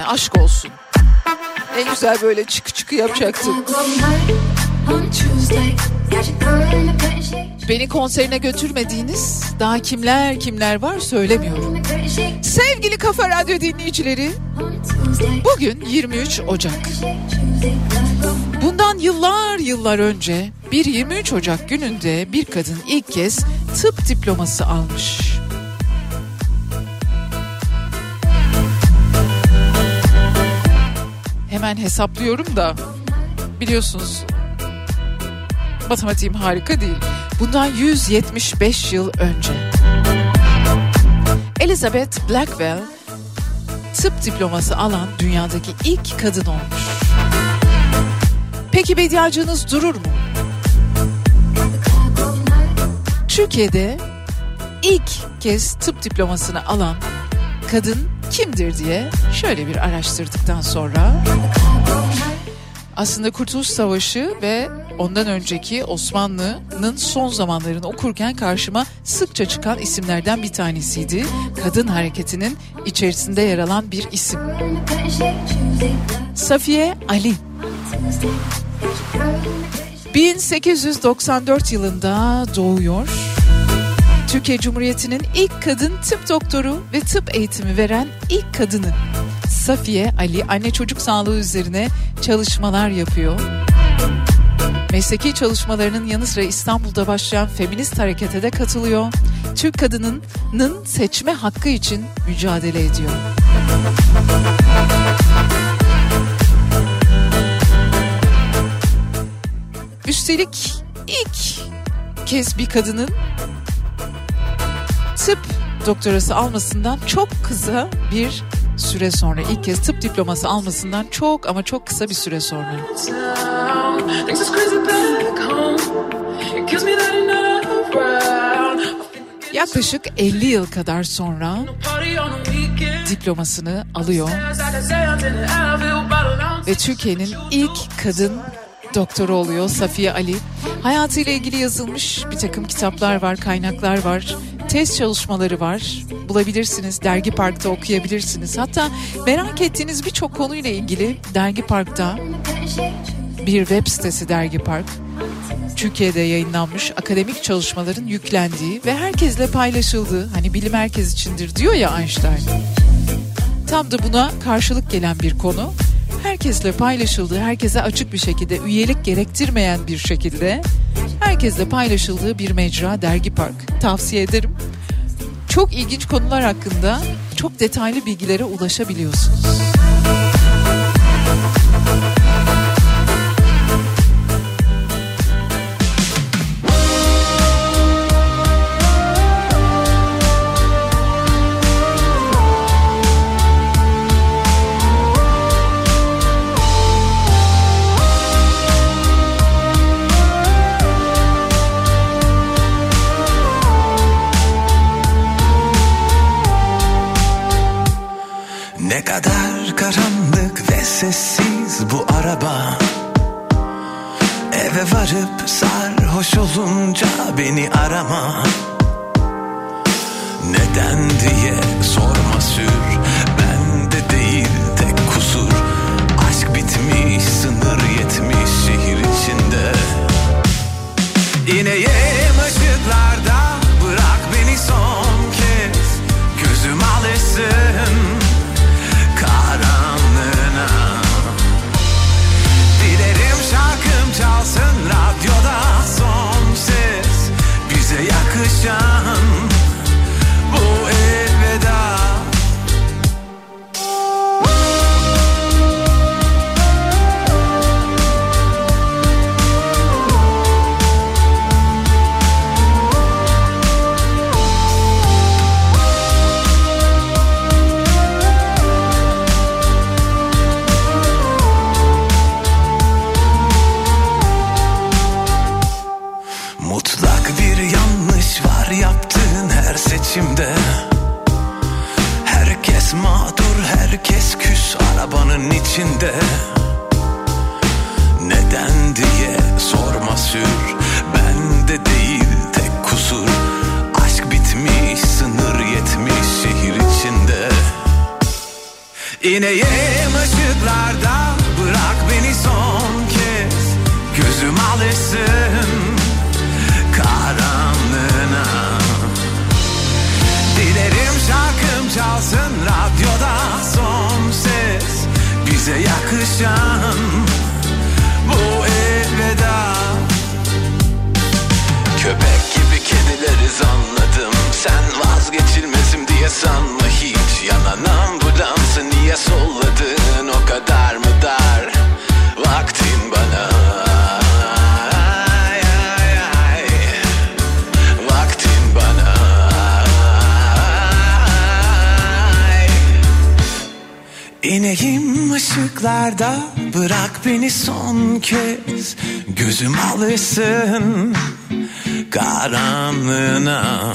C: Ee, aşk olsun. En güzel böyle çıkı çıkı yapacaktım. Beni konserine götürmediğiniz daha kimler kimler var söylemiyorum. Sevgili Kafa Radyo dinleyicileri, bugün 23 Ocak. Bundan yıllar yıllar önce bir 23 Ocak gününde bir kadın ilk kez tıp diploması almış. hemen hesaplıyorum da biliyorsunuz matematiğim harika değil. Bundan 175 yıl önce Elizabeth Blackwell tıp diploması alan dünyadaki ilk kadın olmuş. Peki bediacınız durur mu? Türkiye'de ilk kez tıp diplomasını alan kadın kimdir diye şöyle bir araştırdıktan sonra aslında Kurtuluş Savaşı ve
B: ondan önceki Osmanlı'nın son zamanlarını okurken karşıma sıkça çıkan isimlerden bir tanesiydi. Kadın hareketinin içerisinde yer alan bir isim. Safiye Ali. 1894 yılında doğuyor Türkiye Cumhuriyeti'nin ilk kadın tıp doktoru ve tıp eğitimi veren ilk kadını. Safiye Ali anne çocuk sağlığı üzerine çalışmalar yapıyor. Mesleki çalışmalarının yanı sıra İstanbul'da başlayan feminist harekete de katılıyor. Türk kadınının seçme hakkı için mücadele ediyor. Üstelik ilk kez bir kadının tıp doktorası almasından çok kısa bir süre sonra ilk kez tıp diploması almasından çok ama çok kısa bir süre sonra. Yaklaşık 50 yıl kadar sonra diplomasını alıyor. Ve Türkiye'nin ilk kadın doktoru oluyor Safiye Ali. Hayatıyla ilgili yazılmış bir takım kitaplar var, kaynaklar var, test çalışmaları var. Bulabilirsiniz, Dergi Park'ta okuyabilirsiniz. Hatta merak ettiğiniz birçok konuyla ilgili Dergi Park'ta bir web sitesi Dergi Park. Türkiye'de yayınlanmış akademik çalışmaların yüklendiği ve herkesle paylaşıldığı, hani bilim herkes içindir diyor ya Einstein. Tam da buna karşılık gelen bir konu herkesle paylaşıldığı, herkese açık bir şekilde, üyelik gerektirmeyen bir şekilde herkesle paylaşıldığı bir mecra Dergi Park. Tavsiye ederim. Çok ilginç konular hakkında çok detaylı bilgilere ulaşabiliyorsunuz.
P: Beni arama. Neden diye sanma hiç? Yanan ambulansı niye solladın? O kadar mı dar Vaktin bana? Ay, ay, ay. Vaktin bana. Ay. İneyim ışıklarda bırak beni son kez. Gözüm alışsın karanlığına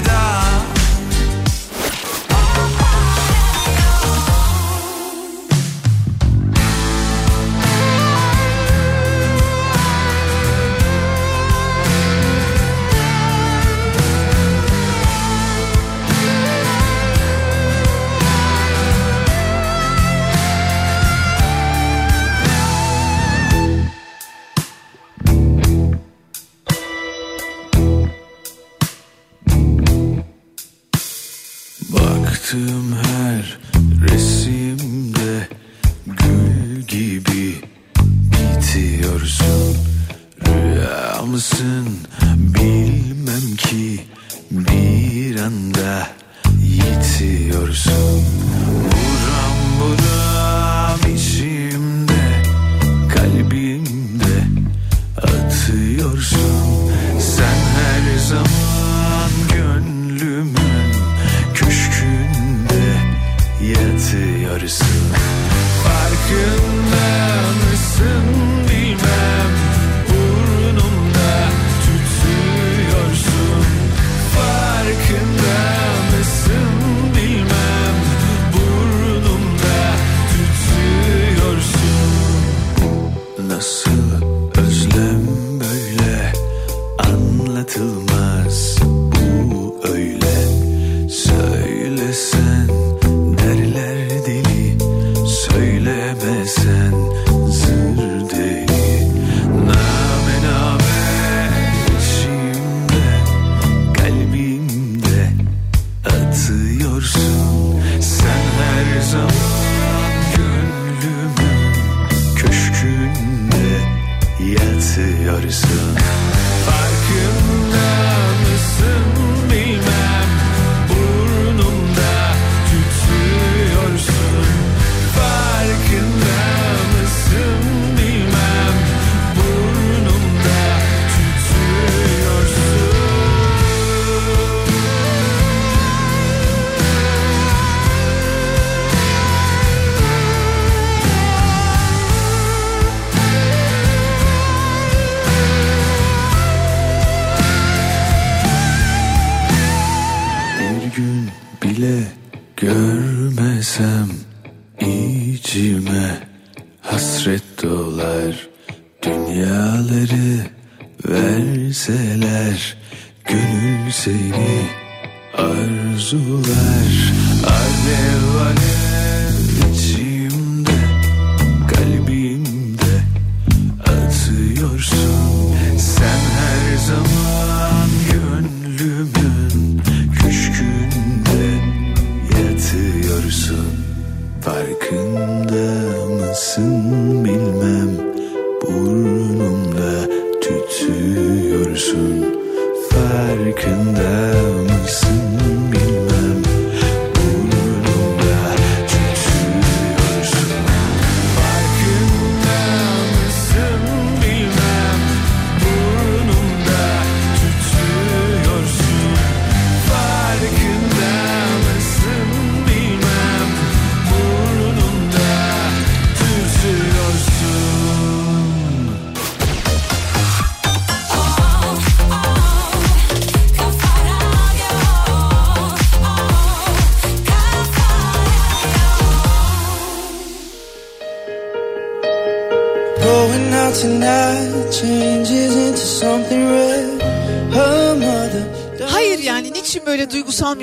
F: elveda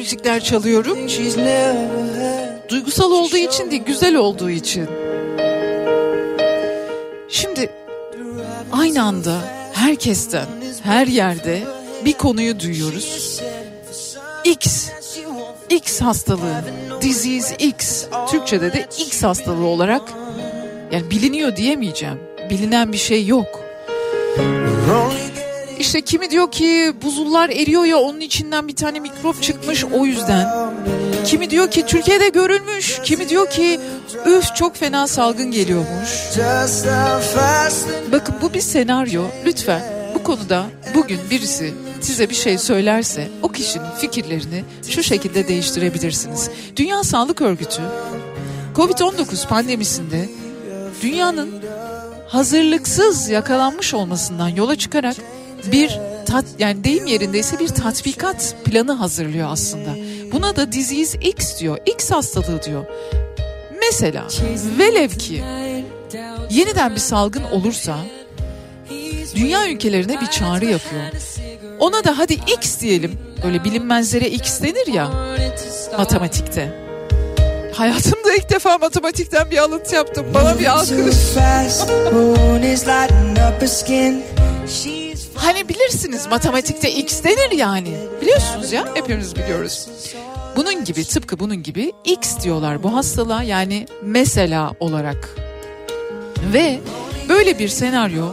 B: müzikler çalıyorum? Duygusal olduğu için değil, güzel olduğu için. Şimdi aynı anda herkesten, her yerde bir konuyu duyuyoruz. X, X hastalığı, disease X, Türkçe'de de X hastalığı olarak yani biliniyor diyemeyeceğim. Bilinen bir şey yok. İşte kimi diyor ki buzullar eriyor ya onun içinden bir tane mikrop çıkmış o yüzden. Kimi diyor ki Türkiye'de görülmüş. Kimi diyor ki üf çok fena salgın geliyormuş. Bakın bu bir senaryo. Lütfen bu konuda bugün birisi size bir şey söylerse o kişinin fikirlerini şu şekilde değiştirebilirsiniz. Dünya Sağlık Örgütü Covid-19 pandemisinde dünyanın hazırlıksız yakalanmış olmasından yola çıkarak bir tat yani deyim yerindeyse bir tatbikat planı hazırlıyor aslında. Buna da disease X diyor. X hastalığı diyor. Mesela velev ki yeniden bir salgın olursa dünya ülkelerine bir çağrı yapıyor. Ona da hadi X diyelim. Böyle bilinmezlere X denir ya matematikte. Hayatımda ilk defa matematikten bir alıntı yaptım. Bana bir alkış. Hani bilirsiniz matematikte x denir yani. Biliyorsunuz ya hepimiz biliyoruz. Bunun gibi tıpkı bunun gibi x diyorlar bu hastalığa yani mesela olarak. Ve böyle bir senaryo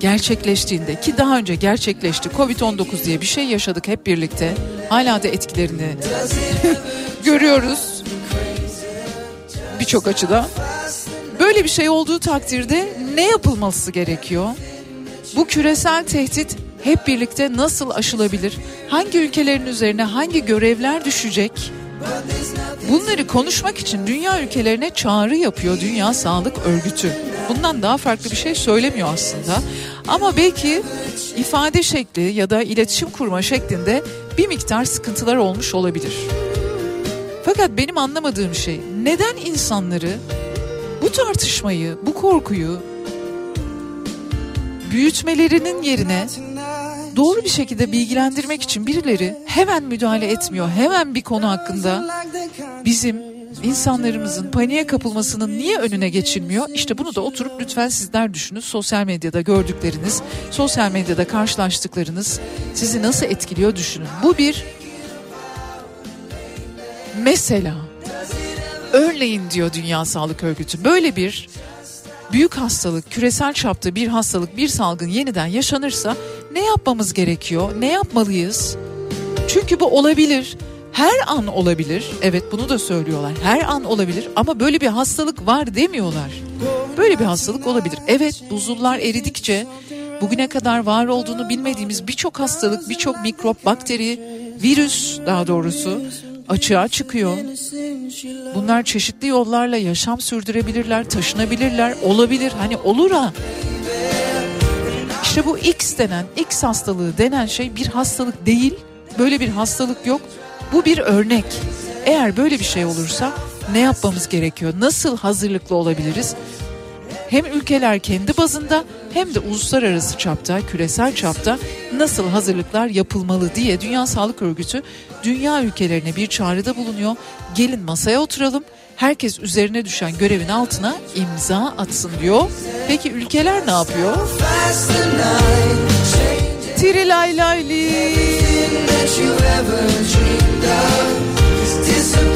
B: gerçekleştiğinde ki daha önce gerçekleşti Covid-19 diye bir şey yaşadık hep birlikte. Hala da etkilerini görüyoruz birçok açıdan. Böyle bir şey olduğu takdirde ne yapılması gerekiyor? Bu küresel tehdit hep birlikte nasıl aşılabilir? Hangi ülkelerin üzerine hangi görevler düşecek? Bunları konuşmak için dünya ülkelerine çağrı yapıyor Dünya Sağlık Örgütü. Bundan daha farklı bir şey söylemiyor aslında. Ama belki ifade şekli ya da iletişim kurma şeklinde bir miktar sıkıntılar olmuş olabilir. Fakat benim anlamadığım şey neden insanları bu tartışmayı, bu korkuyu büyütmelerinin yerine doğru bir şekilde bilgilendirmek için birileri hemen müdahale etmiyor. Hemen bir konu hakkında bizim insanlarımızın paniğe kapılmasının niye önüne geçilmiyor? İşte bunu da oturup lütfen sizler düşünün. Sosyal medyada gördükleriniz, sosyal medyada karşılaştıklarınız sizi nasıl etkiliyor düşünün. Bu bir mesela örneğin diyor Dünya Sağlık Örgütü böyle bir büyük hastalık, küresel çapta bir hastalık, bir salgın yeniden yaşanırsa ne yapmamız gerekiyor? Ne yapmalıyız? Çünkü bu olabilir. Her an olabilir. Evet bunu da söylüyorlar. Her an olabilir ama böyle bir hastalık var demiyorlar. Böyle bir hastalık olabilir. Evet buzullar eridikçe bugüne kadar var olduğunu bilmediğimiz birçok hastalık, birçok mikrop, bakteri, virüs daha doğrusu açığa çıkıyor. Bunlar çeşitli yollarla yaşam sürdürebilirler, taşınabilirler, olabilir. Hani olur ha. İşte bu X denen, X hastalığı denen şey bir hastalık değil. Böyle bir hastalık yok. Bu bir örnek. Eğer böyle bir şey olursa ne yapmamız gerekiyor? Nasıl hazırlıklı olabiliriz? Hem ülkeler kendi bazında hem de uluslararası çapta, küresel çapta nasıl hazırlıklar yapılmalı diye Dünya Sağlık Örgütü dünya ülkelerine bir çağrıda bulunuyor. Gelin masaya oturalım. Herkes üzerine düşen görevin altına imza atsın diyor. Peki ülkeler ne yapıyor? Tirilay layli.
Q: Kulağın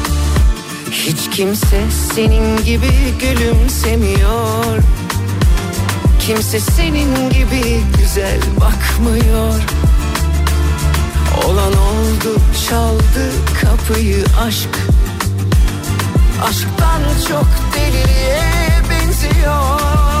Q: Hiç kimse senin gibi gülümsemiyor. Kimse senin gibi güzel bakmıyor. Olan oldu çaldı kapıyı aşk. Aşktan çok deliliğe benziyor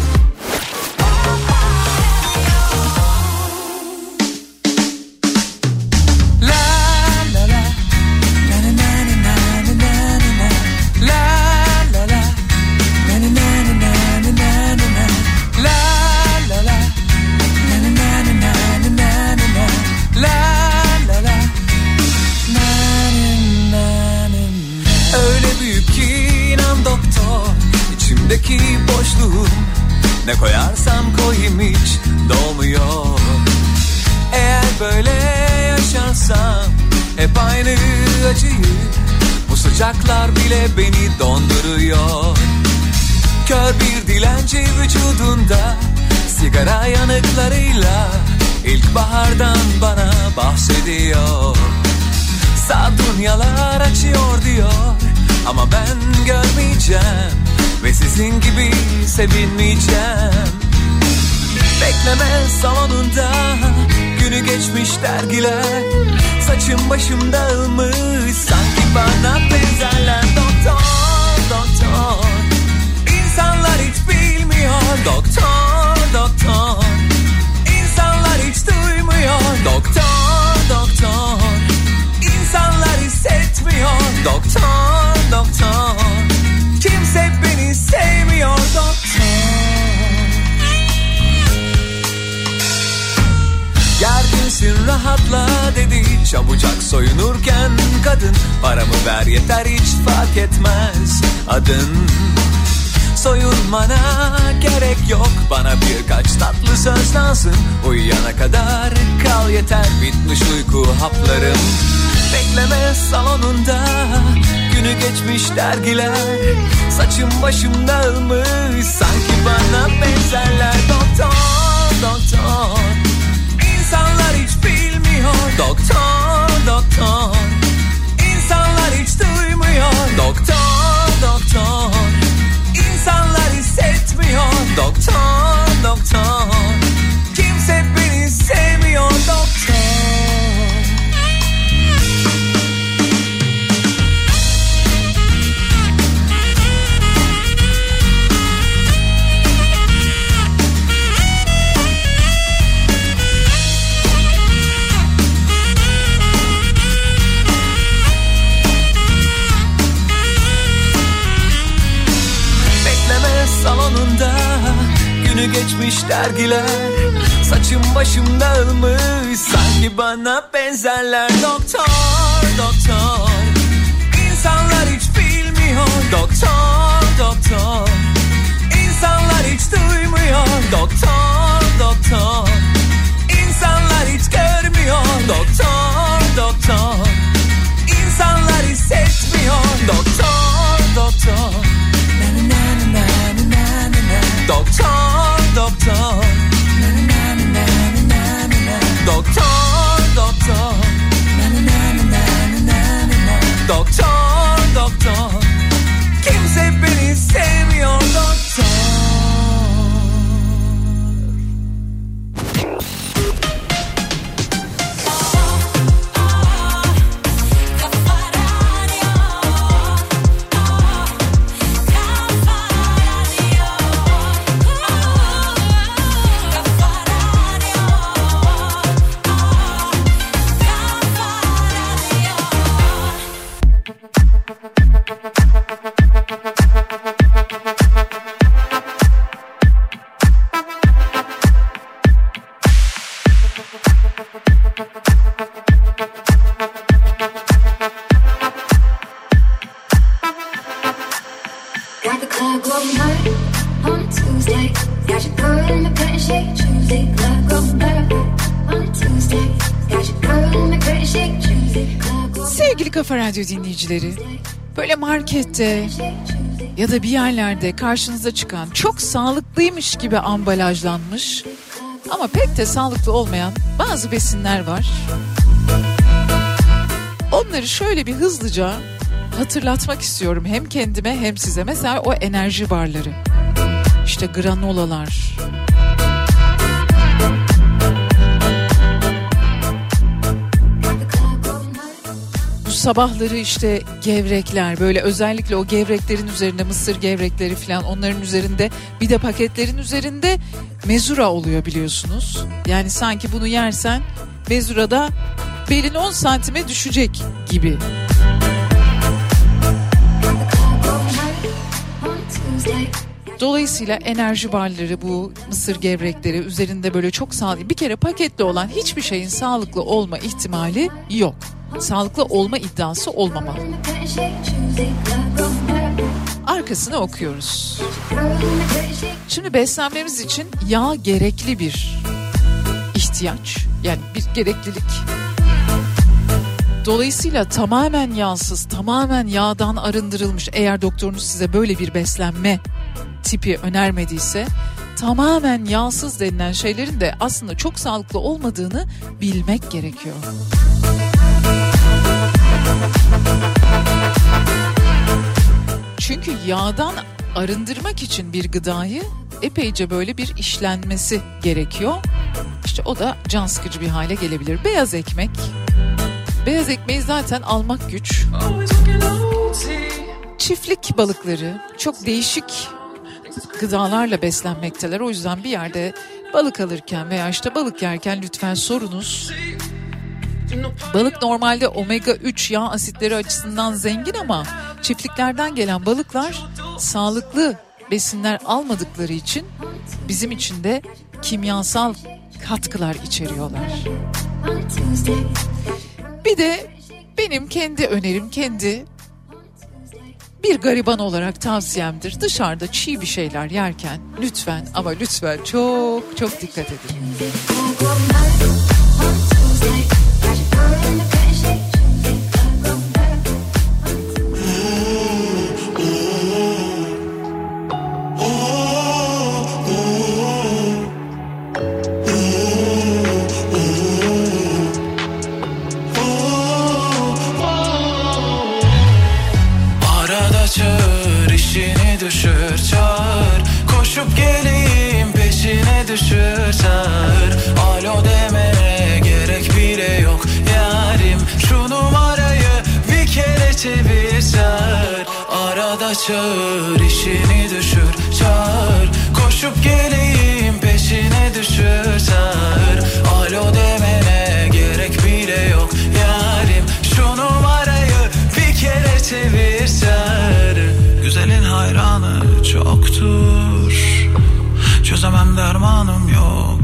P: sıcaklar bile beni donduruyor. Kör bir dilenci vücudunda Sigara yanıklarıyla İlkbahardan bana bahsediyor. Sardunyalar açıyor diyor Ama ben görmeyeceğim Ve sizin gibi sevinmeyeceğim. Bekleme salonunda Günü geçmiş dergiler Saçım başım dağılmış bana benzerler. Doktor, doktor. İnsanlar hiç bilmiyor. Doktor, doktor. İnsanlar hiç duymuyor. Doktor, doktor. İnsanlar hissetmiyor. Doktor, doktor. Kimse beni sevmiyor. Doktor. Gerginsin rahatla dedi Çabucak soyunurken kadın Paramı ver yeter hiç fark etmez adın. Soyunmana gerek yok Bana birkaç tatlı söz lazım. Uyuyana kadar kal yeter Bitmiş uyku haplarım. Bekleme salonunda Günü geçmiş dergiler. Saçım başım dağılmış Sanki
B: Dinleyicileri, böyle markette ya da bir yerlerde karşınıza çıkan çok sağlıklıymış gibi ambalajlanmış ama pek de sağlıklı olmayan bazı besinler var. Onları şöyle bir hızlıca hatırlatmak istiyorum hem kendime hem size. Mesela o enerji barları. İşte granolalar. Sabahları işte gevrekler böyle özellikle o gevreklerin üzerinde mısır gevrekleri falan onların üzerinde bir de paketlerin üzerinde mezura oluyor biliyorsunuz. Yani sanki bunu yersen mezurada belin 10 santime düşecek gibi. Dolayısıyla enerji barları bu mısır gevrekleri üzerinde böyle çok sağlıklı bir kere paketli olan hiçbir şeyin sağlıklı olma ihtimali yok. Sağlıklı olma iddiası olmamalı. Arkasını okuyoruz. Şimdi beslenmemiz için yağ gerekli bir ihtiyaç. Yani bir gereklilik. Dolayısıyla tamamen yağsız, tamamen yağdan arındırılmış eğer doktorunuz size böyle bir beslenme tipi önermediyse tamamen yağsız denilen şeylerin de aslında çok sağlıklı olmadığını bilmek gerekiyor. Çünkü yağdan arındırmak için bir gıdayı epeyce böyle bir işlenmesi gerekiyor. İşte o da can sıkıcı bir hale gelebilir. Beyaz ekmek. Beyaz ekmeği zaten almak güç. Çiftlik balıkları çok değişik gıdalarla beslenmekteler. O yüzden bir yerde balık alırken veya işte balık yerken lütfen sorunuz. Balık normalde omega 3 yağ asitleri açısından zengin ama çiftliklerden gelen balıklar sağlıklı besinler almadıkları için bizim için de kimyasal katkılar içeriyorlar. Bir de benim kendi önerim, kendi bir gariban olarak tavsiyemdir. Dışarıda çiğ bir şeyler yerken lütfen ama lütfen çok çok dikkat edin.
R: Çağır işini düşür çağır. Koşup geleyim peşine düşür çağır. Alo demene gerek bile yok yarim. Şu numarayı bir kere çevir çağır. Güzelin hayranı çoktur. Çözemem dermanım yoktur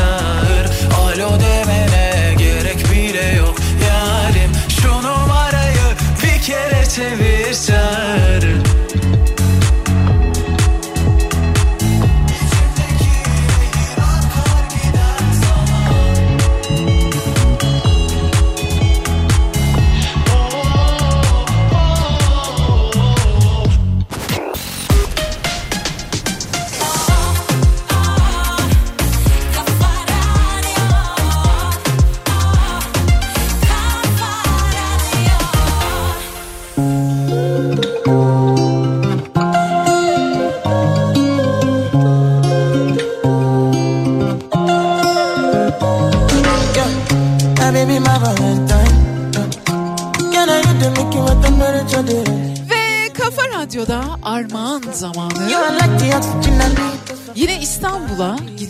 B: time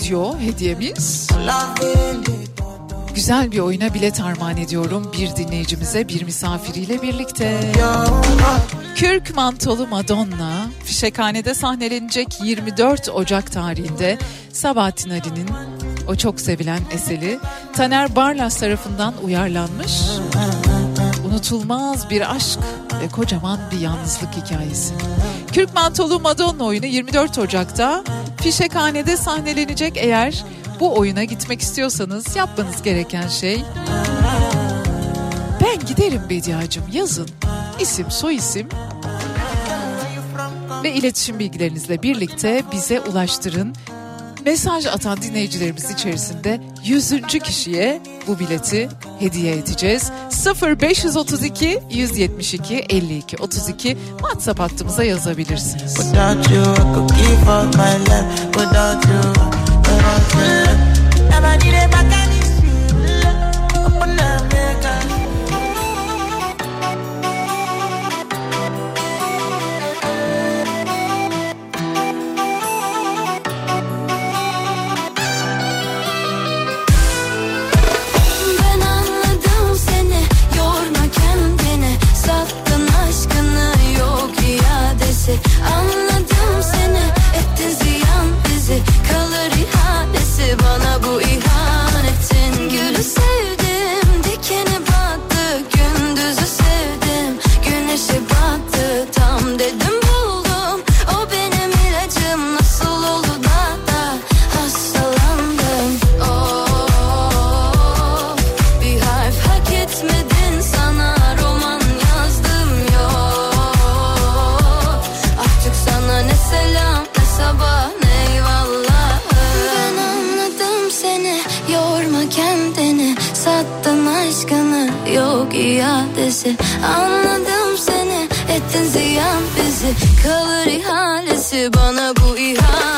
B: bitiyor hediyemiz. Güzel bir oyuna bilet armağan ediyorum bir dinleyicimize bir misafiriyle birlikte. Kürk mantolu Madonna Fişekhane'de sahnelenecek 24 Ocak tarihinde Sabahattin Ali'nin o çok sevilen eseri Taner Barlas tarafından uyarlanmış unutulmaz bir aşk ve kocaman bir yalnızlık hikayesi. Kürk Mantolu Madonna oyunu 24 Ocak'ta Fişekhane'de sahnelenecek. Eğer bu oyuna gitmek istiyorsanız yapmanız gereken şey ben giderim Bediacım yazın. İsim soyisim ve iletişim bilgilerinizle birlikte bize ulaştırın mesaj atan dinleyicilerimiz içerisinde 100. kişiye bu bileti hediye edeceğiz. 0532 172 52 32 WhatsApp hattımıza yazabilirsiniz.
N: Without you, I
S: Anladım seni. Ettin ziyan bizi. Kalır ihalesi bana bu
T: ihale.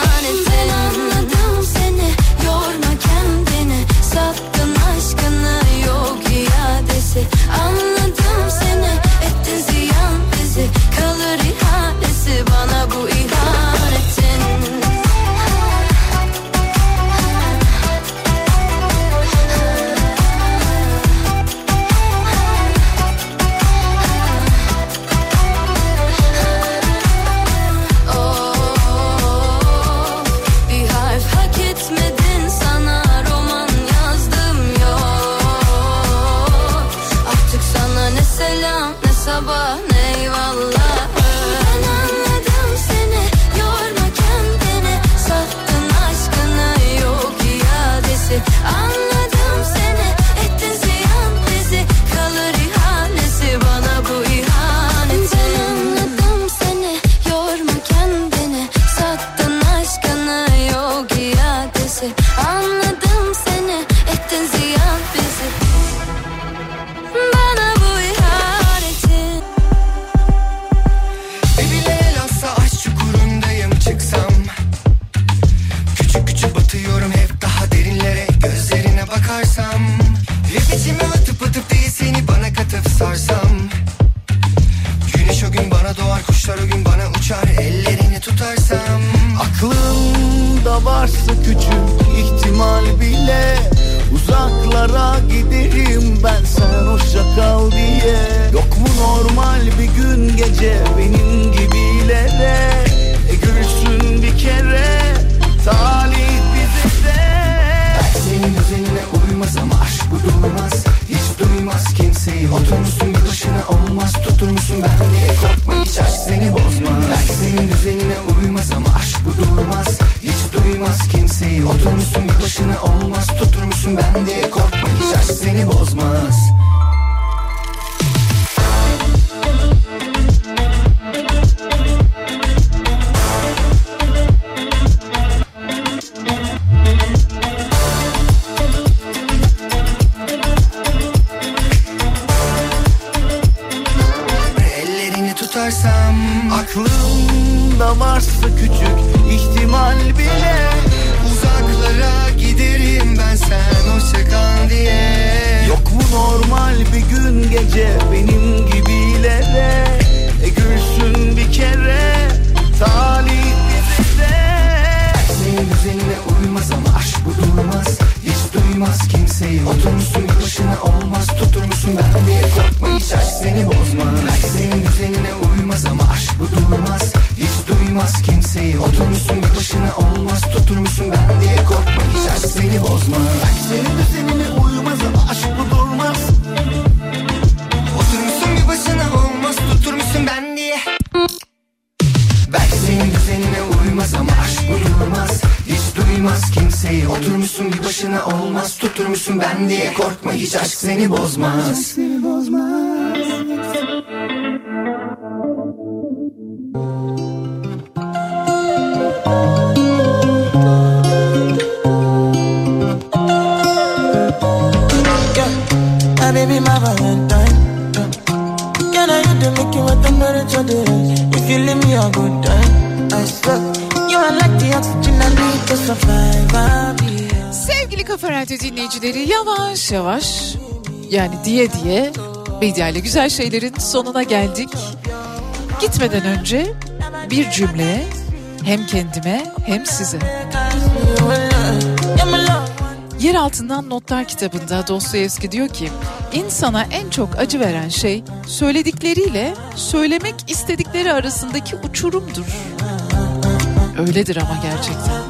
B: Sevgili Kafa Radyo dinleyicileri yavaş yavaş yani diye diye medyayla güzel şeylerin sonuna geldik. Gitmeden önce bir cümle hem kendime hem size. Yer altından notlar kitabında Dostoyevski diyor ki insana en çok acı veren şey söyledikleriyle söylemek istedikleri arasındaki uçurumdur. Öyledir ama gerçekten.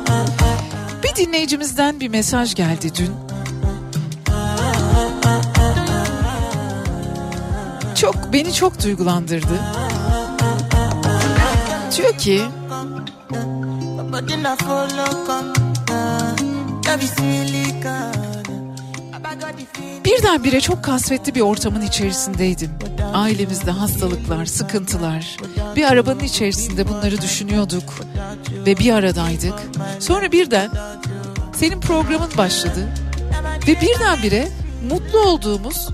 B: Bir dinleyicimizden bir mesaj geldi dün. Çok beni çok duygulandırdı. Diyor ki Birdenbire çok kasvetli bir ortamın içerisindeydim. Ailemizde hastalıklar, sıkıntılar. Bir arabanın içerisinde bunları düşünüyorduk ve bir aradaydık. Sonra birden senin programın başladı ve birdenbire mutlu olduğumuz,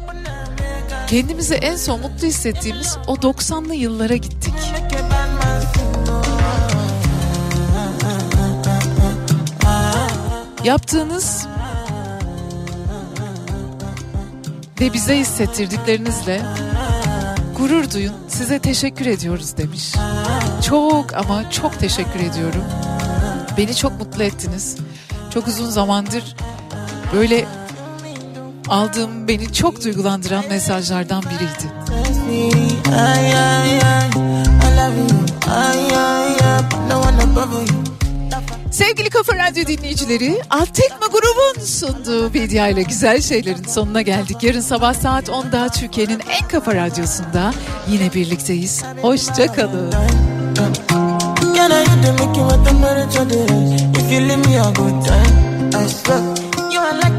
B: kendimizi en son mutlu hissettiğimiz o 90'lı yıllara gittik. Yaptığınız ve bize hissettirdiklerinizle gurur duyun. Size teşekkür ediyoruz demiş. Çok ama çok teşekkür ediyorum. Beni çok mutlu ettiniz. Çok uzun zamandır böyle aldığım beni çok duygulandıran mesajlardan biriydi.
T: Ay, ay, ay,
B: Sevgili Kafa Radyo dinleyicileri, Altekma grubun sunduğu Bedia ile güzel şeylerin sonuna geldik. Yarın sabah saat 10'da Türkiye'nin en kafa radyosunda yine birlikteyiz. Hoşçakalın.
T: Can